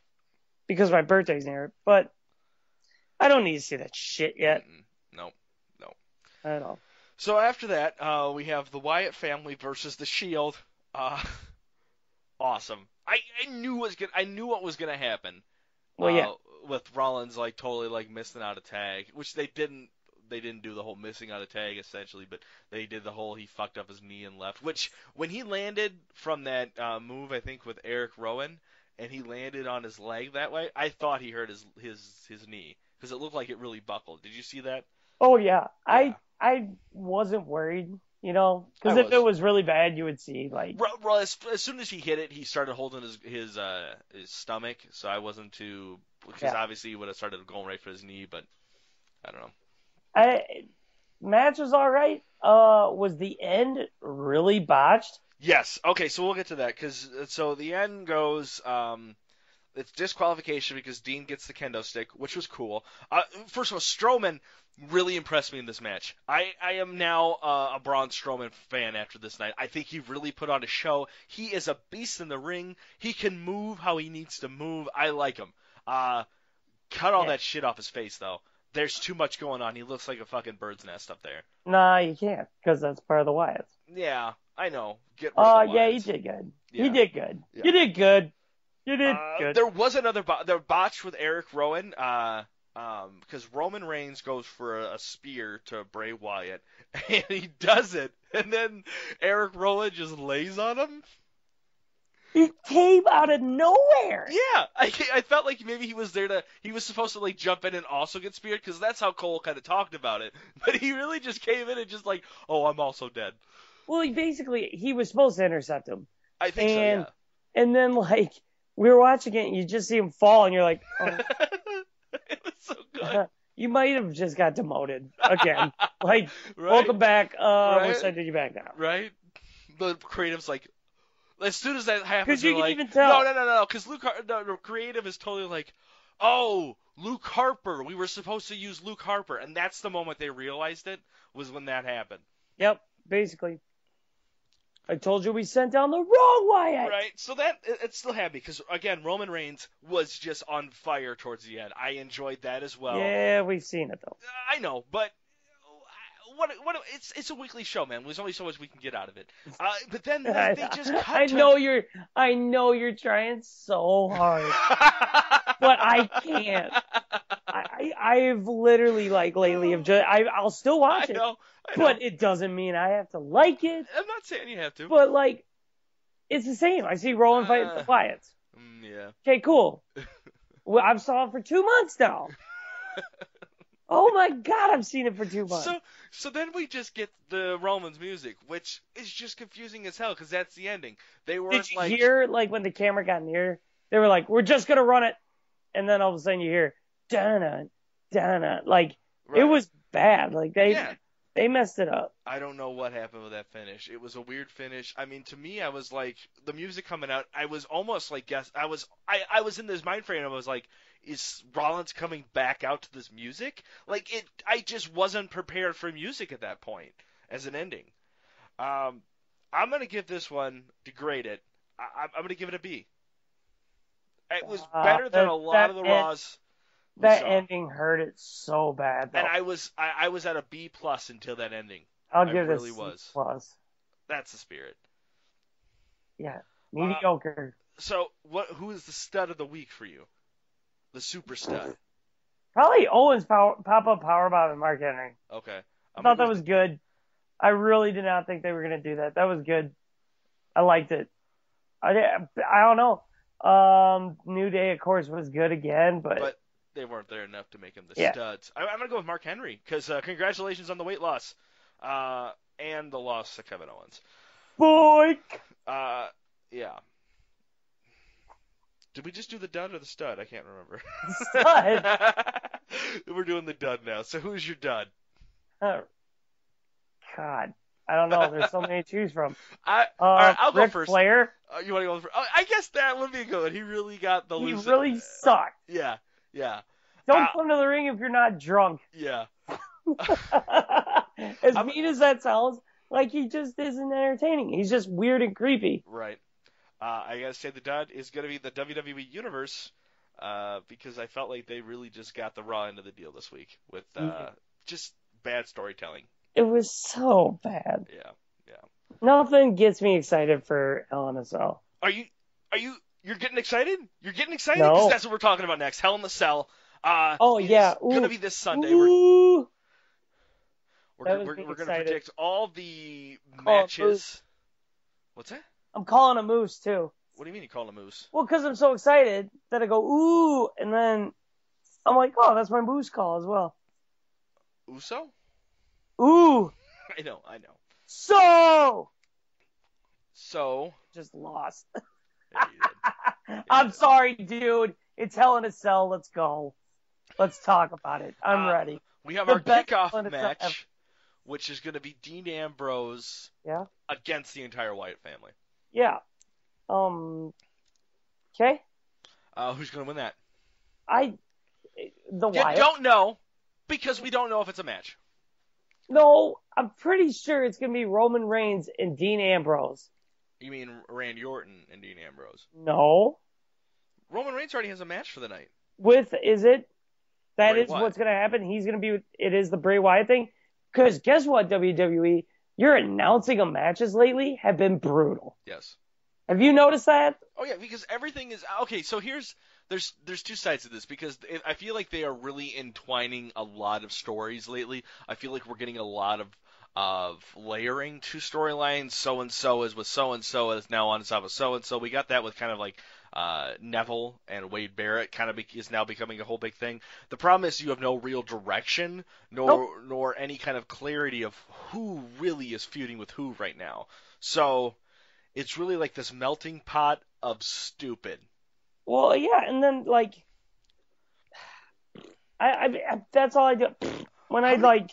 because my birthday's near, but I don't need to see that shit yet Mm-mm. At all. So after that, uh, we have the Wyatt family versus the Shield. Uh, awesome. I, I knew was gonna, I knew what was gonna happen. Well, uh, yeah, With Rollins like totally like missing out a tag, which they didn't. They didn't do the whole missing out a tag essentially, but they did the whole he fucked up his knee and left. Which when he landed from that uh, move, I think with Eric Rowan, and he landed on his leg that way, I thought he hurt his his his knee because it looked like it really buckled. Did you see that? oh yeah, Yeah. I I wasn't worried, you know, because if was. it was really bad, you would see like Ro- as, as soon as he hit it, he started holding his his uh his stomach, so I wasn't too because Yeah. obviously he would have started going right for his knee, but I don't know. I match was all right. Uh, was the end really botched? Yes. Okay, so we'll get to that because so the end goes um it's disqualification because Dean gets the kendo stick, which was cool. Uh, first of all, Strowman really impressed me in this match. I, I am now uh, a Braun Strowman fan after this night. I think he really put on a show. He is a beast in the ring. He can move how he needs to move. I like him. Uh, cut all Yeah. that shit off his face though. There's too much going on. He looks like a fucking bird's nest up there. Nah, you can't because that's part of the Wyatts. Yeah, I know. Get rid Uh, yeah, he did good. Yeah. He did good. Yeah. You did good. You did Uh, good. There was another bo- botch with Eric Rowan, uh, um, because Roman Reigns goes for a, a spear to Bray Wyatt, and he does it, and then Eric Rowan just lays on him. He came out of nowhere. Yeah, I, I felt like maybe he was there to he was supposed to like jump in and also get speared because that's how Cole kind of talked about it, but he really just came in and just like, oh, I'm also dead. Well, he basically he was supposed to intercept him, I think And- so. and then like we were watching it, and you just see him fall, and you're like, oh, Yeah. it so good. you might have just got demoted again. like, right? welcome back. Uh, we're Right? sending you back now. right? The creative's like, As soon as that happens, 'Cause you can like, even tell. no, no, no, no, because Luke, Har- no, no, creative is totally like, oh, Luke Harper. We were supposed to use Luke Harper, and that's the moment they realized it was when that happened. Yep, basically. I told you we sent down the wrong Wyatt. Right. So that it, it still had me because again, Roman Reigns was just on fire towards the end. I enjoyed that as well. Yeah, we've seen it though. I know, but uh, what what it's it's a weekly show, man. There's only so much we can get out of it. Uh, but then they, they just cut I to- know you're I know you're trying so hard. but I can't. I, I I've literally like lately have just I I'll still I watch it, know, I know. but it doesn't mean I have to like it. I'm not saying you have to. But like, it's the same. I see fighting Uh. the Wyatts. Mm, yeah. Okay, cool. well, I've saw it for two months now. oh my god, I've seen it for two months. So so then we just get the Romans music, which is just confusing as hell because that's the ending. They weren't Did you like hear like when the camera got near? They were like, "We're just gonna run it," and then all of a sudden you hear "Dana, Dana." Like it was bad. Like they Yeah. they messed it up. I don't know what happened with that finish. It was a weird finish. I mean, to me, I was like, the music coming out, I was almost like, guess, I was, I, I was in this mind frame. I was like, is Rollins coming back out to this music? Like it, I just wasn't prepared for music at that point as an ending. Um, I'm gonna give this one to grade it. I, I'm- I'm gonna give it a B. It was Uh, better than a lot of the Raws. That ending hurt it so bad. Though. and I was, I, I was at a B plus until that ending. I'll I give really it a C was. plus. That's the spirit. Yeah, Uh, mediocre. So, what? Who is the stud of the week for you? The super stud. Probably Owens power, pop up powerbomb and Mark Henry. Okay. I I'm thought that was good. I really did not think they were gonna do that. That was good. I liked it. I I don't know. Um, New Day of course was good again, but, But they weren't there enough to make him the Yeah. studs. I, I'm gonna go with Mark Henry because uh, congratulations on the weight loss, uh, and the loss to Kevin Owens. boy, Uh, yeah. Did we just do the dud or the stud? I can't remember. Stud. We're doing the dud now. So who's your dud? God, I don't know. There's so many to choose from. I, Uh, all right, I'll go first. Flair, Uh, you want to go first? Oh, I guess that would be good. He really got the he really sucked. Yeah, yeah, Don't Uh, come to the ring if you're not drunk. yeah. as I'm- mean as that sounds, like he just isn't entertaining. He's just weird and creepy. Right. Uh, I gotta say the dud is gonna be the WWE Universe, uh, because I felt like they really just got the raw end of the deal this week with uh, Mhm. just bad storytelling. It was so bad. Yeah, yeah. Nothing gets me excited for LNSL. Are you? Are you? You're getting excited? You're getting excited No. because that's what we're talking about next. Hell in the Cell. Uh, Oh, yeah. Gonna be this Sunday. We're Ooh. we're, we're, we're, gonna excited. predict all the matches. What's that? I'm calling a moose too. What do you mean you call a moose? Well, because I'm so excited that I go ooh, and then I'm like, oh, that's my moose call as well. Uso? Ooh, I know, I know. so So just lost. yeah, you did. I'm sorry, dude. It's Hell in a Cell. Let's go. Let's talk about it. I'm Uh, ready. we have The our kickoff Hell in a Cell match, which is going to be Dean Ambrose Yeah. against the entire Wyatt family. Yeah. Um. Okay. Uh, who's going to win that? I. The You Wyatt. don't know because we don't know if it's a match. No, I'm pretty sure it's gonna be Roman Reigns and Dean Ambrose. You mean Randy Orton and Dean Ambrose? No. Roman Reigns already has a match for the night. With is it? That Bray is Wyatt. what's gonna happen. He's gonna be. It is the Bray Wyatt thing. Because guess what, WWE, your announcing of matches lately have been brutal. Yes. Have you noticed that? Oh yeah, because everything is okay. So here's there's there's two sides to this because I feel like they are really entwining a lot of stories lately. I feel like we're getting a lot of of layering two storylines. So and so is with so and so is now on top of so and so. We got that with kind of like uh, Neville and Wade Barrett kind of be, is now becoming a whole big thing. The problem is you have no real direction nor Nope. nor any kind of clarity of who really is feuding with who right now. So it's really like this melting pot of stupid. Well, yeah, and then like, I, I, I that's all I do. When I like,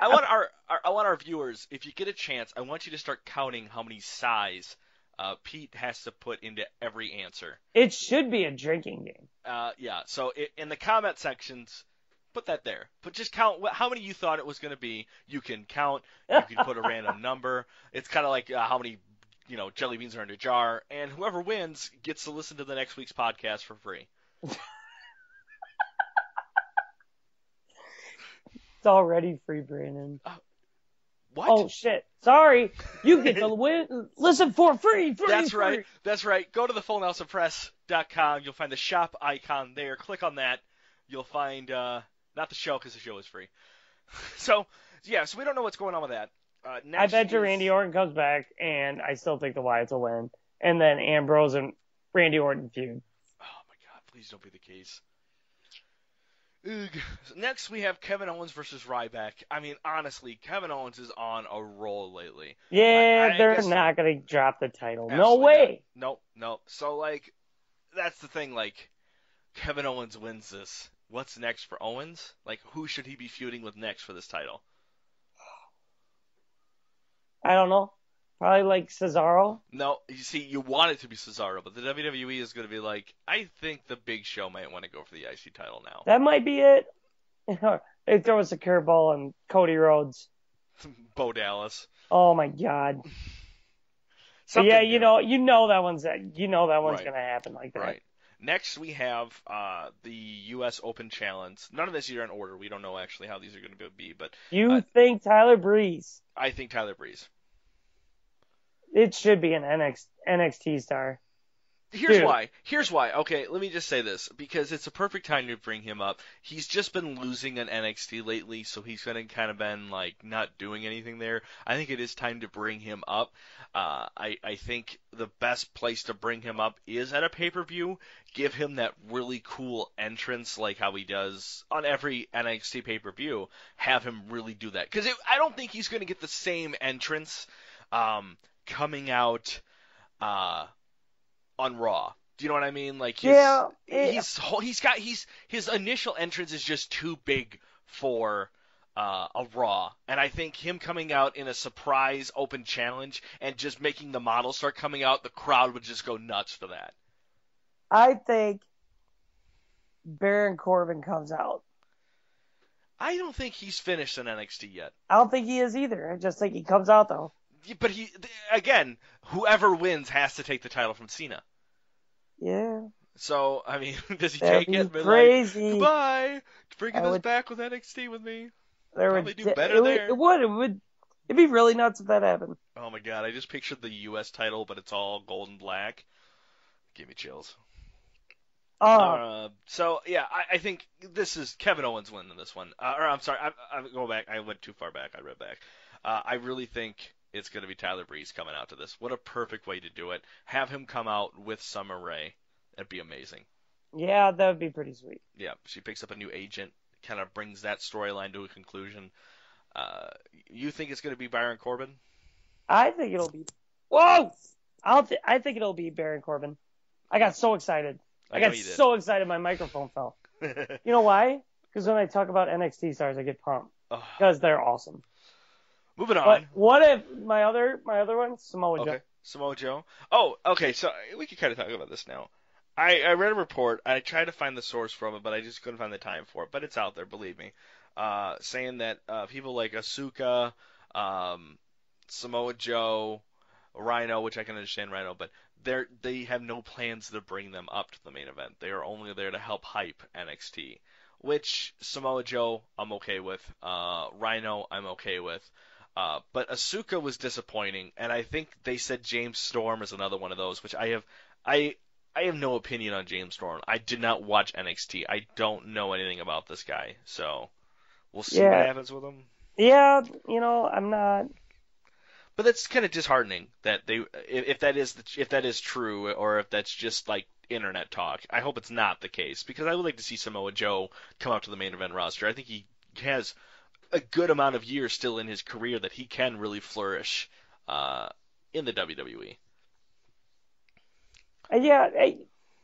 I want our, our I want our viewers, if you get a chance, I want you to start counting how many sighs uh, Pete has to put into every answer. It should be a drinking game. Uh, yeah. So i in the comment sections, put that there. But just count wh- how many you thought it was going to be. You can count. You can put a random number. It's kind of like uh, how many you know jelly beans are in a jar, and whoever wins gets to listen to the next week's podcast for free. It's already free, Brandon. What? Oh shit! Sorry, you get to win. Listen for free. free That's free. right. That's right. Go to the fullnelsonpress.com. You'll find the shop icon there. Click on that. You'll find uh, not the show because the show is free. so yeah, so we don't know what's going on with that. Uh, I bet you is- Randy Orton comes back, and I still think the Wyatts will win. And then Ambrose and Randy Orton feud. Oh my God! Please don't be the case. Ugh. Next, we have Kevin Owens versus Ryback. I mean, honestly, Kevin Owens is on a roll lately. Yeah, I- I they're not gonna drop the title. no way. not. Nope, nope. So like, that's the thing. Like, Kevin Owens wins this. What's next for Owens? Like, who should he be feuding with next for this title? I don't know. Probably like Cesaro. No, you see, you want it to be Cesaro, but the WWE is going to be like, I think the Big Show might want to go for the IC title now. That might be it. they throw us a curveball on Cody Rhodes. Bo Dallas. Oh my god. Yeah, you know, you know that one's you know that one's Right. gonna happen like that. Right. Next, we have uh, the U.S. Open Challenge. None of this are in order. We don't know actually how these are going to be, but You Uh, think Tyler Breeze? I think Tyler Breeze. It should be an NXT, NXT star. Here's Dude. why. Here's why. Okay, let me just say this because it's a perfect time to bring him up. He's just been losing on NXT lately, so he's gonna kind of been like not doing anything there. I think it is time to bring him up. Uh, I I think the best place to bring him up is at a pay per view. Give him that really cool entrance like how he does on every NXT pay per view. Have him really do that because I don't think he's gonna get the same entrance um, coming out. Uh, on Raw. Do you know what I mean? Like his, Yeah, it- he's he's got he's his initial entrance is just too big for uh, a Raw, and I think him coming out in a surprise open challenge and just making the models start coming out, the crowd would just go nuts for that. I think Baron Corbin comes out. I don't think he's finished in NXT yet. I don't think he is either. I just think he comes out though. But he again, whoever wins has to take the title from Cena. Yeah, So I mean, does he that'd take it? like, crazy. Goodbye. Bringing I us would- back with NXT with me. There probably would, do better it would, there. It would. It would. It'd be really nuts if that happened. Oh my god, I just pictured the U.S. title, but it's all gold and black. Give me chills. Oh, Uh, so yeah, I, I think this is Kevin Owens winning this one. Uh, or I'm sorry, I, I'm going back. I went too far back. I read back. Uh, I really think it's going to be Tyler Breeze coming out to this. What a perfect way to do it. Have him come out with Summer Rae. That'd be amazing. yeah, that would be pretty sweet. Yeah, she picks up a new agent, kind of brings that storyline to a conclusion. Uh, you think it's going to be Baron Corbin? I think it'll be. Whoa! I'll. Th- I think it'll be Baron Corbin. I got so excited. I, know got so excited. My microphone fell. You know why? Because when I talk about NXT stars, I get pumped Oh, because they're awesome. Moving on. But what if my other my other one Samoa Okay, Joe? Samoa Joe. Oh, okay. So we can kind of talk about this now. I, I read a report. I tried to find the source from it, but I just couldn't find the time for it. But it's out there, believe me. Uh, saying that uh, people like Asuka, um, Samoa Joe, Rhino, which I can understand Rhino, but they're they have no plans to bring them up to the main event. They are only there to help hype NXT. Which Samoa Joe, I'm okay with. Uh, Rhino, I'm okay with. Uh, but Asuka was disappointing, and I think they said James Storm is another one of those, which I have, I, I have no opinion on James Storm. I did not watch NXT. I don't know anything about this guy, so we'll see what happens with him. Yeah, you know I'm not. But that's kind of disheartening that they, if, if that is the, if that is true, or if that's just like internet talk. I hope it's not the case because I would like to see Samoa Joe come out to the main event roster. I think he has a good amount of years still in his career that he can really flourish uh, in the WWE. Uh, Yeah, I,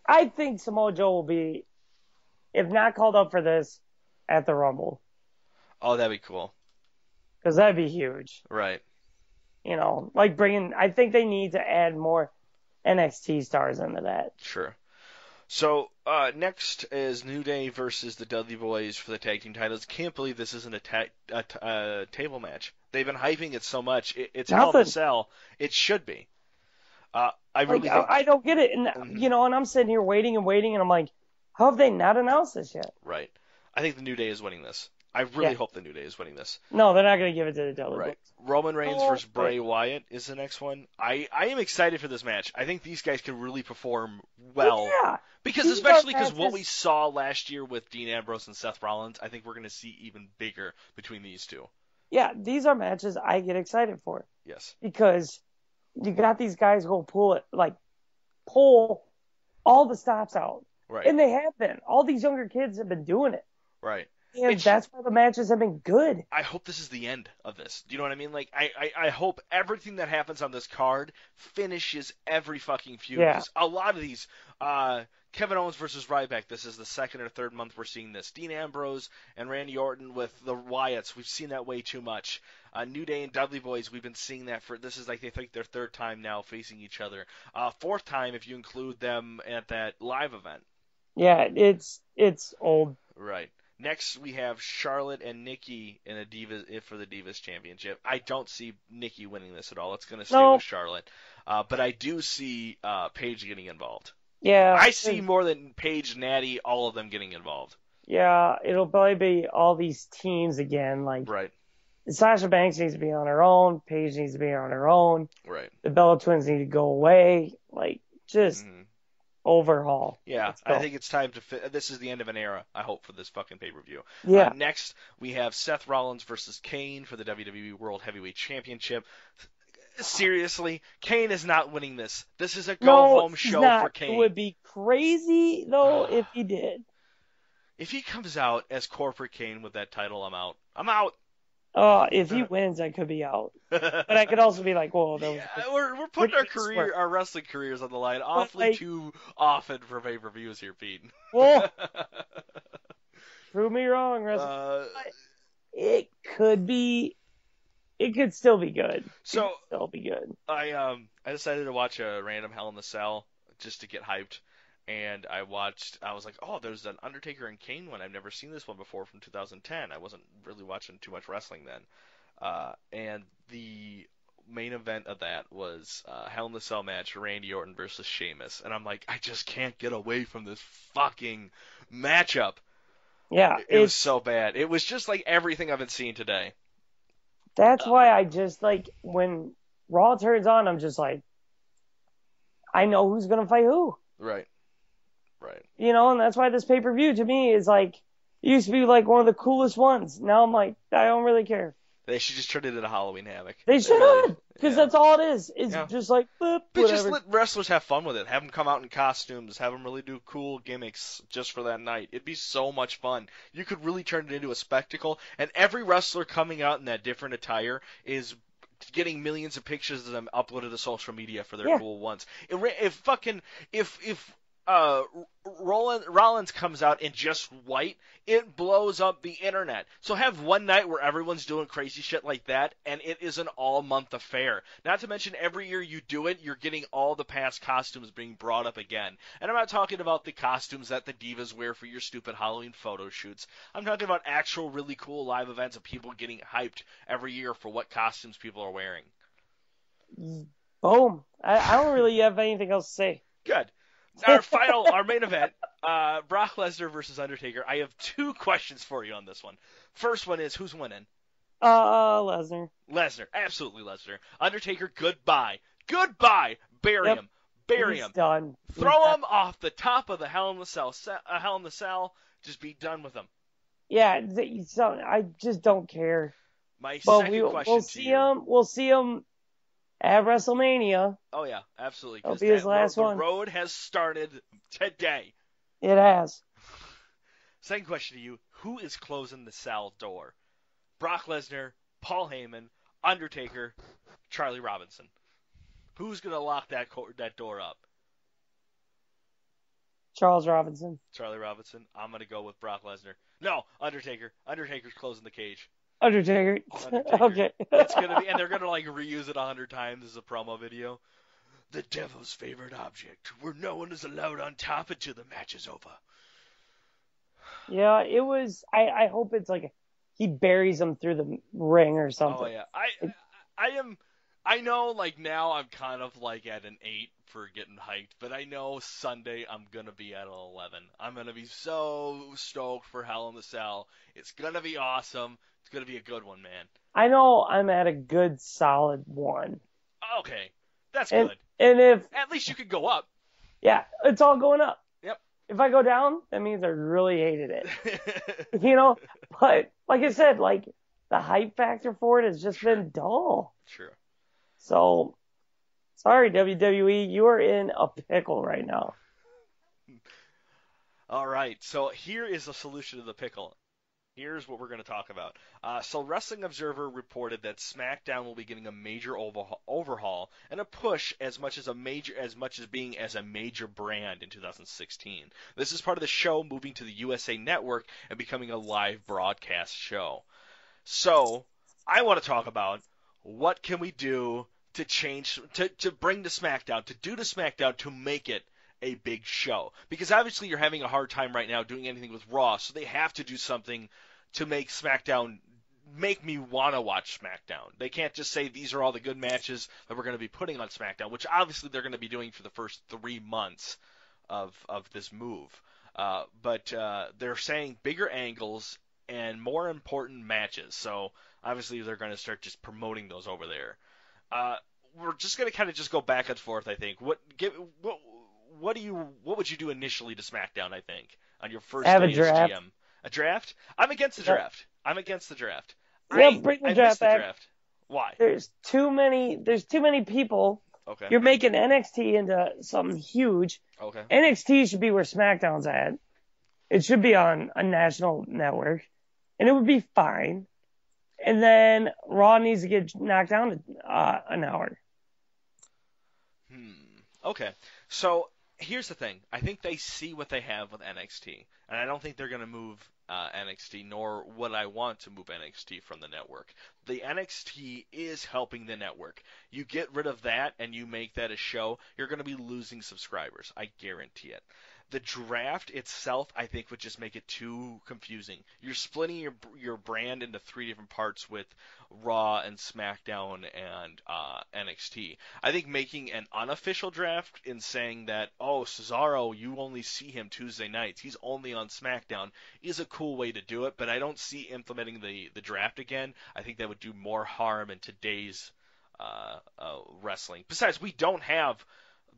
I think Samoa Joe will be, if not called up for this, at the Rumble Oh, that'd be cool. because that'd be huge. Right. You know, like bringing. I think they need to add more. NXT stars into that. Sure. So uh, next is New Day versus the Dudley Boys for the tag team titles. Can't believe this isn't a, ta- a, t- a table match. They've been hyping it so much. It, it's Hell in a Nothing. Cell. It should be. Uh, I really Like, think I, I don't get it, and Mhm. you know, and I'm sitting here waiting and waiting, and I'm like, how have they not announced this yet? right. I think the New Day is winning this. I really Yeah. hope the New Day is winning this. No, they're not going to give it to the Dudley Right. Boys. Roman Reigns Oh, versus Bray right. Wyatt is the next one. I, I am excited for this match. I think these guys can really perform well. yeah, Because These especially because what we saw last year with Dean Ambrose and Seth Rollins, I think we're going to see even bigger between these two. yeah, these are matches I get excited for Yes. because you got these guys who will pull it, like pull all the stops out, Right. and they have been. All these younger kids have been doing it, right. And It's- that's why the matches have been good. I hope this is the end of this. Do you know what I mean? Like, I, I, I hope everything that happens on this card finishes every fucking feud. Yeah. A lot of these, uh, Kevin Owens versus Ryback, this is the second or third month we're seeing this. Dean Ambrose and Randy Orton with the Wyatts, we've seen that way too much. Uh, New Day and Dudley Boys, we've been seeing that for, this is like, they think their third time now facing each other. Uh, fourth time if you include them at that live event. Yeah, it's it's old. Right. Next, we have Charlotte and Nikki in a Divas for the Divas Championship. I don't see Nikki winning this at all. It's going to stay No. with Charlotte, uh, but I do see uh, Paige getting involved. Yeah, I see more than Paige, Natty, all of them getting involved. Yeah, it'll probably be all these teams again. Like Right. Sasha Banks needs to be on her own. Paige needs to be on her own. Right. The Bella Twins need to go away. Like just Mhm. Overhaul. Yeah, I think it's time to. Fi- this is the end of an era. I hope for this fucking pay per view. Yeah, Uh, next, we have Seth Rollins versus Kane for the WWE World Heavyweight Championship. Seriously, Kane is not winning this. This is a go no, home show not. for Kane. It would be crazy though if he did. If he comes out as corporate Kane with that title, I'm out. I'm out. Oh, if he wins, I could be out. But I could also be like, whoa, that was. Yeah, we're we're putting our career, our wrestling careers on the line awfully like- too often for pay per views here, Pete. Whoa, prove me wrong, Russell. uh, it could be. It could still be good. so it'll be good. I um I decided to watch a random Hell in the Cell just to get hyped, and I watched. I was like, oh, there's an Undertaker and Kane one. I've never seen this one before from 2010. I wasn't really watching too much wrestling then, uh, and the main event of that was uh, Hell in the Cell match, Randy Orton versus Sheamus, and I'm like, I just can't get away from this fucking matchup. Yeah, It, it was so bad. It was just like everything I've been seeing today. That's why I just like when Raw turns on, I'm just like, I know who's gonna fight who, Right. Right. you know, and that's why this pay per view to me is like it used to be like one of the coolest ones. Now I'm like, I don't really care. They should just turn it into Halloween Havoc. They should because yeah. that's all it is. It's Yeah. just like boop, But just let wrestlers have fun with it. Have them come out in costumes. Have them really do cool gimmicks just for that night. It'd be so much fun. You could really turn it into a spectacle. And every wrestler coming out in that different attire is getting millions of pictures of them uploaded to social media for their Yeah. cool ones. If, if fucking if if uh Rollins, Rollins comes out in just white, it blows up the internet. So have one night where everyone's doing crazy shit like that, and it is an all month affair. Not to mention every year you do it, you're getting all the past costumes being brought up again. And I'm not talking about the costumes that the divas wear for your stupid Halloween photo shoots. I'm talking about actual really cool live events of people getting hyped every year for what costumes people are wearing. Boom. I, I don't really have anything else to say. Good. Our final, our main event, uh, Brock Lesnar versus Undertaker. I have two questions for you on this one. First one is who's winning? Uh, Lesnar. Lesnar, absolutely Lesnar. Undertaker, goodbye, goodbye. Bury Yep. him, bury He's him. done. Throw He's done. him off the top of the Hell in the Cell, uh, Hell in the Cell. Just be done with him. Yeah, so I just don't care. My But second we, question we'll see you. him. We'll see him at WrestleMania. Oh yeah, absolutely. That'll be his that last road, one. The road has started today. It has. Second question to you: Who is closing the cell door? Brock Lesnar, Paul Heyman, Undertaker, Charlie Robinson. Who's gonna lock that co- that door up? Charles Robinson. Charlie Robinson. I'm gonna go with Brock Lesnar. No, Undertaker. Undertaker's closing the cage. Undertaker. Undertaker. okay. It's gonna be, and they're gonna like reuse it a hundred times as a promo video. the devil's favorite object, where no one is allowed on top until the match is over. Yeah, it was. I I hope it's like he buries him through the ring or oh, something. Oh yeah, I I am. I know, like now I'm kind of like at an eight for getting hyped, but I know Sunday I'm gonna be at an eleven. I'm gonna be so stoked for Hell in the Cell. It's gonna be awesome. It's gonna be a good one, man. I know I'm at a good solid one. Okay, that's And good. and if At least you could go up. yeah, it's all going up. Yep. If I go down, that means I really hated it. You know, but like I said, like the hype factor for it has just been dull. True. So sorry WWE, you are in a pickle right now. All right, so here is a solution to the pickle. Here's what we're going to talk about. Uh, so, Wrestling Observer reported that SmackDown will be getting a major overhaul and a push as much as a major, as much as being as a major brand in 2016. This is part of the show moving to the USA Network and becoming a live broadcast show. So, I want to talk about what can we do to change, to to bring to SmackDown, to do to SmackDown to make it a big show because obviously you're having a hard time right now doing anything with Raw, so they have to do something to make SmackDown make me want to watch SmackDown. They can't just say these are all the good matches that we're going to be putting on SmackDown, which obviously they're going to be doing for the first three months of of this move. Uh, but uh, they're saying bigger angles and more important matches. So obviously they're going to start just promoting those over there. Uh, we're just going to kind of just go back and forth. I think. What give what what do you what would you do initially to SmackDown? I think on your first Have a day draft. as GM. A draft? I'm against the draft. I'm against the draft. Yeah, I, bring the I draft miss the back. draft. Why? There's too many there's too many people. Okay. You're making NXT into something huge. Okay. NXT should be where SmackDown's at. It should be on a national network, and it would be fine. And then Raw needs to get knocked down uh, an hour. Hmm. Okay. So here's the thing. I think they see what they have with NXT, and I don't think they're going to move uh, NXT, nor would I want to move NXT from the network. The NXT is helping the network. You get rid of that and you make that a show, you're going to be losing subscribers. I guarantee it. The draft itself, I think, would just make it too confusing. You're splitting your your brand into three different parts with Raw and SmackDown and uh, NXT. I think making an unofficial draft and saying that, oh, Cesaro, you only see him Tuesday nights, he's only on SmackDown, is a cool way to do it, but I don't see implementing the, the draft again. I think that would do more harm in today's uh, uh, wrestling. Besides, we don't have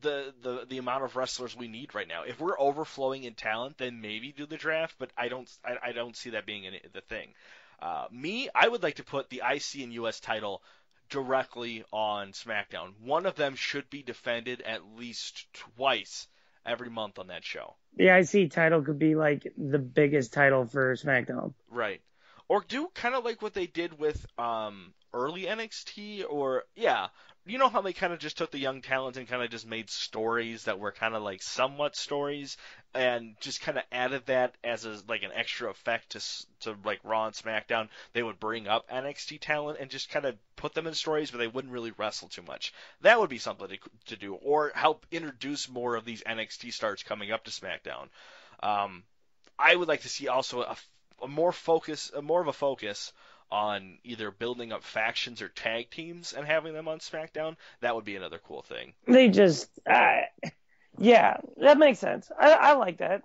the, the the amount of wrestlers we need right now. If we're overflowing in talent, then maybe do the draft, but I don't I, I don't see that being an, the thing. Uh, me, I would like to put the IC and US title directly on SmackDown. One of them should be defended at least twice every month on that show. The IC title could be like the biggest title for SmackDown. Right. Or do kind of like what they did with um, early NXT, or yeah, you know how they kind of just took the young talent and kind of just made stories that were kind of like somewhat stories, and just kind of added that as a, like an extra effect to to like Raw and SmackDown. They would bring up NXT talent and just kind of put them in stories, but they wouldn't really wrestle too much. That would be something to, to do, or help introduce more of these NXT stars coming up to SmackDown. Um, I would like to see also a, a more focus, a more of a focus on either building up factions or tag teams and having them on SmackDown. That would be another cool thing. They just, uh, yeah, that makes sense. I, I like that.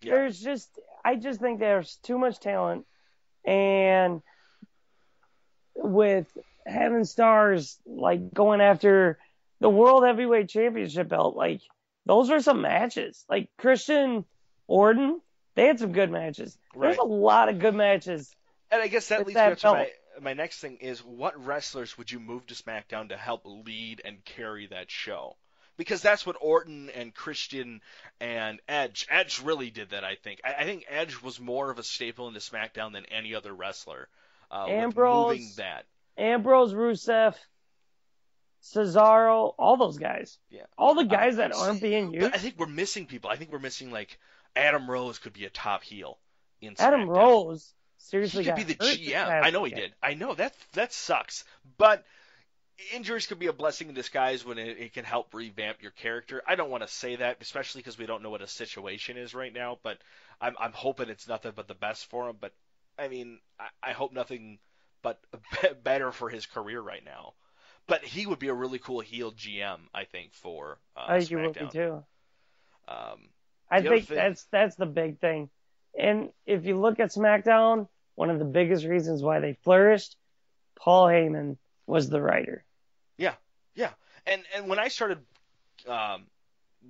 Yeah. There's just, I just think there's too much talent, and with having stars like going after the World Heavyweight Championship belt, like those are some matches. Like Christian Orton, they had some good matches. There's a lot of good matches. And I guess that leads that me to my my next thing is what wrestlers would you move to SmackDown to help lead and carry that show? Because that's what Orton and Christian and Edge. Edge really did that, I think. I, I think Edge was more of a staple into SmackDown than any other wrestler. Uh, Ambrose. moving that. Ambrose, Rusev, Cesaro, all those guys. Yeah. All the guys that aren't being used. I think we're missing people. I think we're missing like Adam Rose could be a top heel in Adam SmackDown. Rose He seriously could got be the GM. I know he weekend. did. I know that that sucks. But injuries could be a blessing in disguise when it, it can help revamp your character. I don't want to say that, especially because we don't know what a situation is right now. But I'm I'm hoping it's nothing but the best for him. But I mean, I, I hope nothing but better for his career right now. But he would be a really cool heel GM, I think, for uh, I think SmackDown. you would be too. Um, I think thing- that's that's the big thing. And if you look at SmackDown, one of the biggest reasons why they flourished, Paul Heyman was the writer. Yeah, yeah. and and when I started um,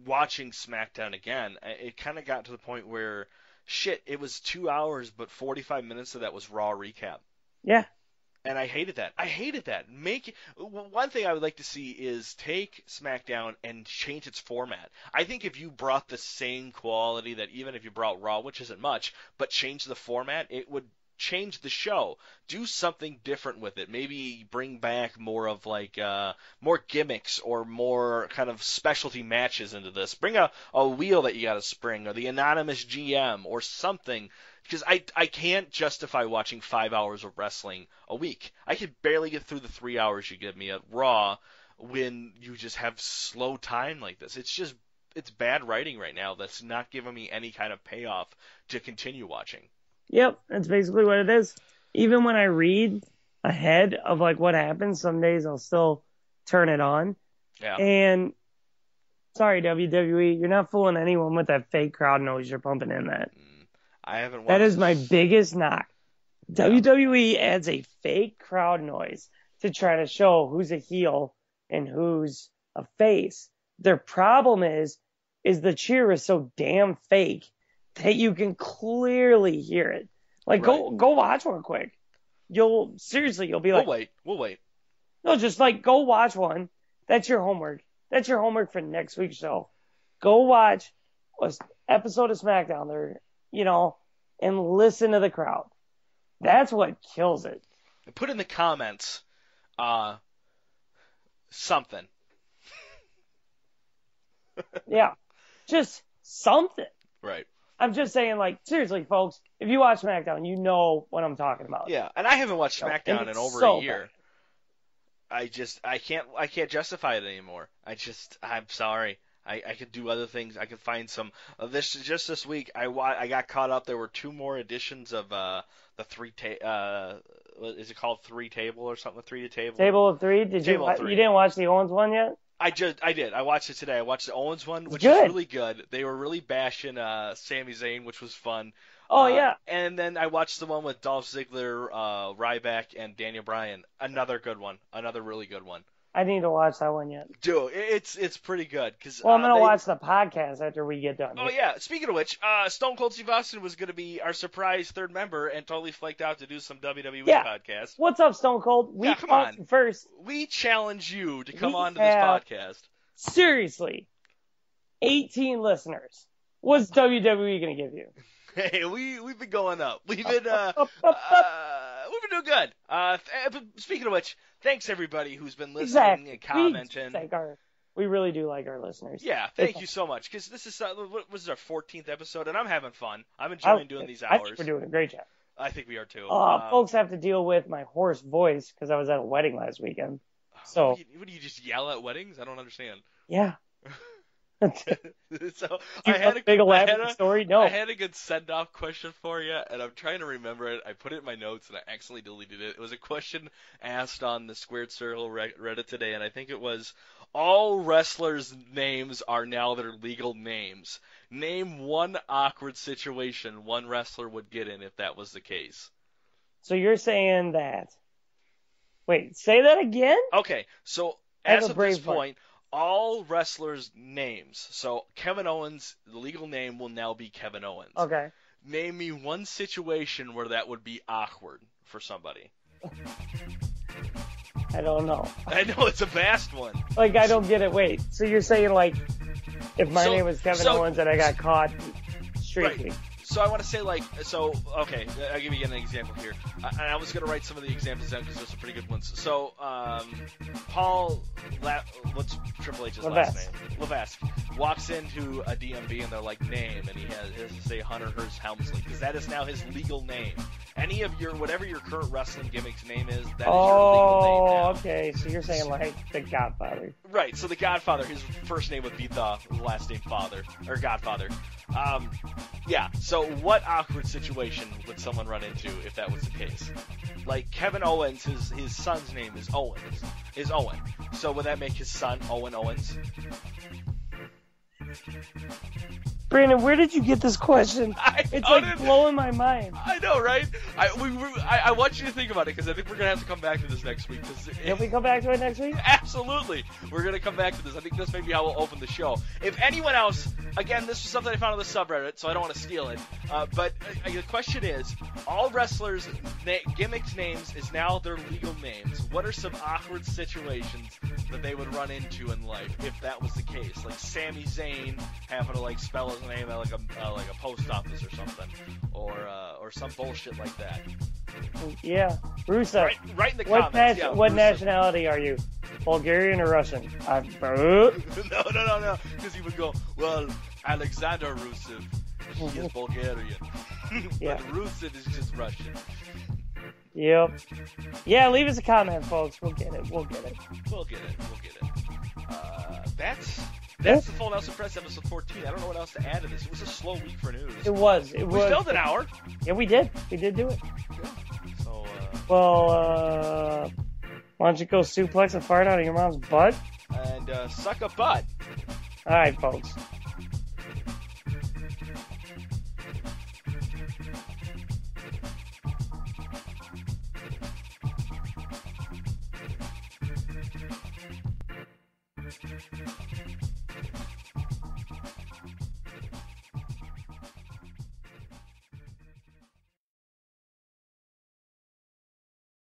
watching SmackDown again, it kind of got to the point where shit, it was two hours, but 45 minutes of that was Raw recap, Yeah. And I hated that. I hated that. Make one thing I would like to see is take SmackDown and change its format. I think if you brought the same quality that even if you brought Raw, which isn't much, but change the format, it would change the show. Do something different with it. Maybe bring back more of like uh, more gimmicks or more kind of specialty matches into this. Bring a, a wheel that you got to spring or the anonymous GM or something. Because I, I can't justify watching five hours of wrestling a week. I could barely get through the three hours you give me at Raw when you just have slow time like this. It's just it's bad writing right now that's not giving me any kind of payoff to continue watching. Yep, that's basically what it is. Even when I read ahead of like what happens, some days I'll still turn it on. Yeah. And sorry, WWE, you're not fooling anyone with that fake crowd noise you're pumping in that. Mm. I haven't watched That is my biggest knock. WWE adds a fake crowd noise to try to show who's a heel and who's a face. Their problem is, is the cheer is so damn fake that you can clearly hear it. Like go go watch one quick. You'll seriously you'll be like We'll wait. We'll wait. no, just like go watch one. That's your homework. That's your homework for next week's show. Go watch an episode of SmackDown there, you know, and listen to the crowd. That's what kills it. Put in the comments uh something. Yeah. Just something. Right. I'm just saying, like, seriously, folks, if you watch SmackDown, you know what I'm talking about. Yeah, and I haven't watched SmackDown in over so a year. I just I can't I can't justify it anymore. I just I'm sorry. I, I could do other things. I could find some. Uh, this just this week, I I got caught up. There were two more editions of uh the three ta- uh what is it called three table or something? Three to table. Table of three. Did Table you? three. You didn't watch the Owens one yet? I just I did. I watched it today. I watched the Owens one, which good. is really good. They were really bashing uh Sami Zayn, which was fun. Oh Uh, yeah. And then I watched the one with Dolph Ziggler, uh, Ryback, and Daniel Bryan. Another good one. Another really good one. I need to watch that one yet. Do it- it's it's pretty good. Cause, Well, I'm uh, gonna they- watch the podcast after we get done. Oh yeah. Speaking of which, uh, Stone Cold Steve Austin was going to be our surprise third member, and totally flaked out to do some WWE Yeah. podcast. What's up, Stone Cold? We Yeah, come on. first. We challenge you to come on to this podcast. Seriously, 18 listeners. What's WWE gonna give you? Hey, we we've been going up. We've been uh, uh we've been doing good. Uh, speaking of which, thanks everybody who's been listening exactly. and commenting. We, thank our, we really do like our listeners. Yeah, thank you so much. Because this is uh, what was our 14th episode, and I'm having fun. I'm I- enjoying doing these I hours. we're doing a great job. I think we are too. Uh, Um, folks have to deal with my hoarse voice because I was at a wedding last weekend. so- what do, you, what do you just yell at weddings? I don't understand. Yeah. so You I had a big elaborate a, story? No. I had a good send off question for you, and I'm trying to remember it. I put it in my notes, and I accidentally deleted it. It was a question asked on the Squared Circle Reddit today, and I think it was all wrestlers' names are now their legal names. Name one awkward situation one wrestler would get in if that was the case. So you're saying that? Wait, say that again? Okay, so as a of this point, all wrestlers' names. So Kevin Owens, the legal name will now be Kevin Owens. Okay. Name me one situation where that would be awkward for somebody. I don't know. I know it's a vast one. Like I don't get it. Wait. So you're saying like, if my So- name was Kevin so- Owens and I got caught streaking? So so I want to say like, so okay, I'll give you an example here. I, I was gonna write some of the examples down because those are pretty good ones. So, um, Paul, La- what's Triple H's last Levesque. name? Levesque walks into a DMV and they're like name, and he has, he has to say Hunter Hearst Helmsley because that is now his legal name. Any of your whatever your current wrestling gimmick's name is, that is your legal name Oh, okay. So you're saying like the Godfather? Right, so the Godfather, his first name would be the last name Father, or Godfather. Um, yeah, so what awkward situation would someone run into if that was the case? Like Kevin Owens, his his son's name is Owens, is Owen. So would that make his son Owen Owens? Brandon, where did you get this question? I It's like it- blowing my mind. I know, right? I we, we I, I want you to think about it because I think we're gonna have to come back to this next week. Can we come back to it next week? Absolutely. We're going to come back to this. I think this may be how we'll open the show. If anyone else, again, this was something I found on the subreddit, so I don't want to steal it. Uh, but uh, the question is all wrestlers' na- gimmicks names is now their legal names. What are some awkward situations that they would run into in life if that was the case? Like Sami Zayn having to like spell his name at like a uh, like a post office or something, or uh, or some bullshit like that. Yeah. Rusev. Right, right in the What, comments. yeah, what nationality are you? Bulgarian or Russian? I'm... no, no, no, no. Because he would go, well, Alexander Rusev, he is Bulgarian. Yeah. but Rusev is just Russian. yep. Yeah, leave us a comment, folks. We'll get it. We'll get it. We'll get it. We'll get it. Uh, that's that's the full Nelson Press episode 14. I don't know what else to add to this. It was a slow week for news. It was. It we was. filled an hour. Yeah, we did. We did do it. So, uh, Well, uh, why don't you go suplex a fart out of your mom's butt? and uh, suck a butt. All right, folks.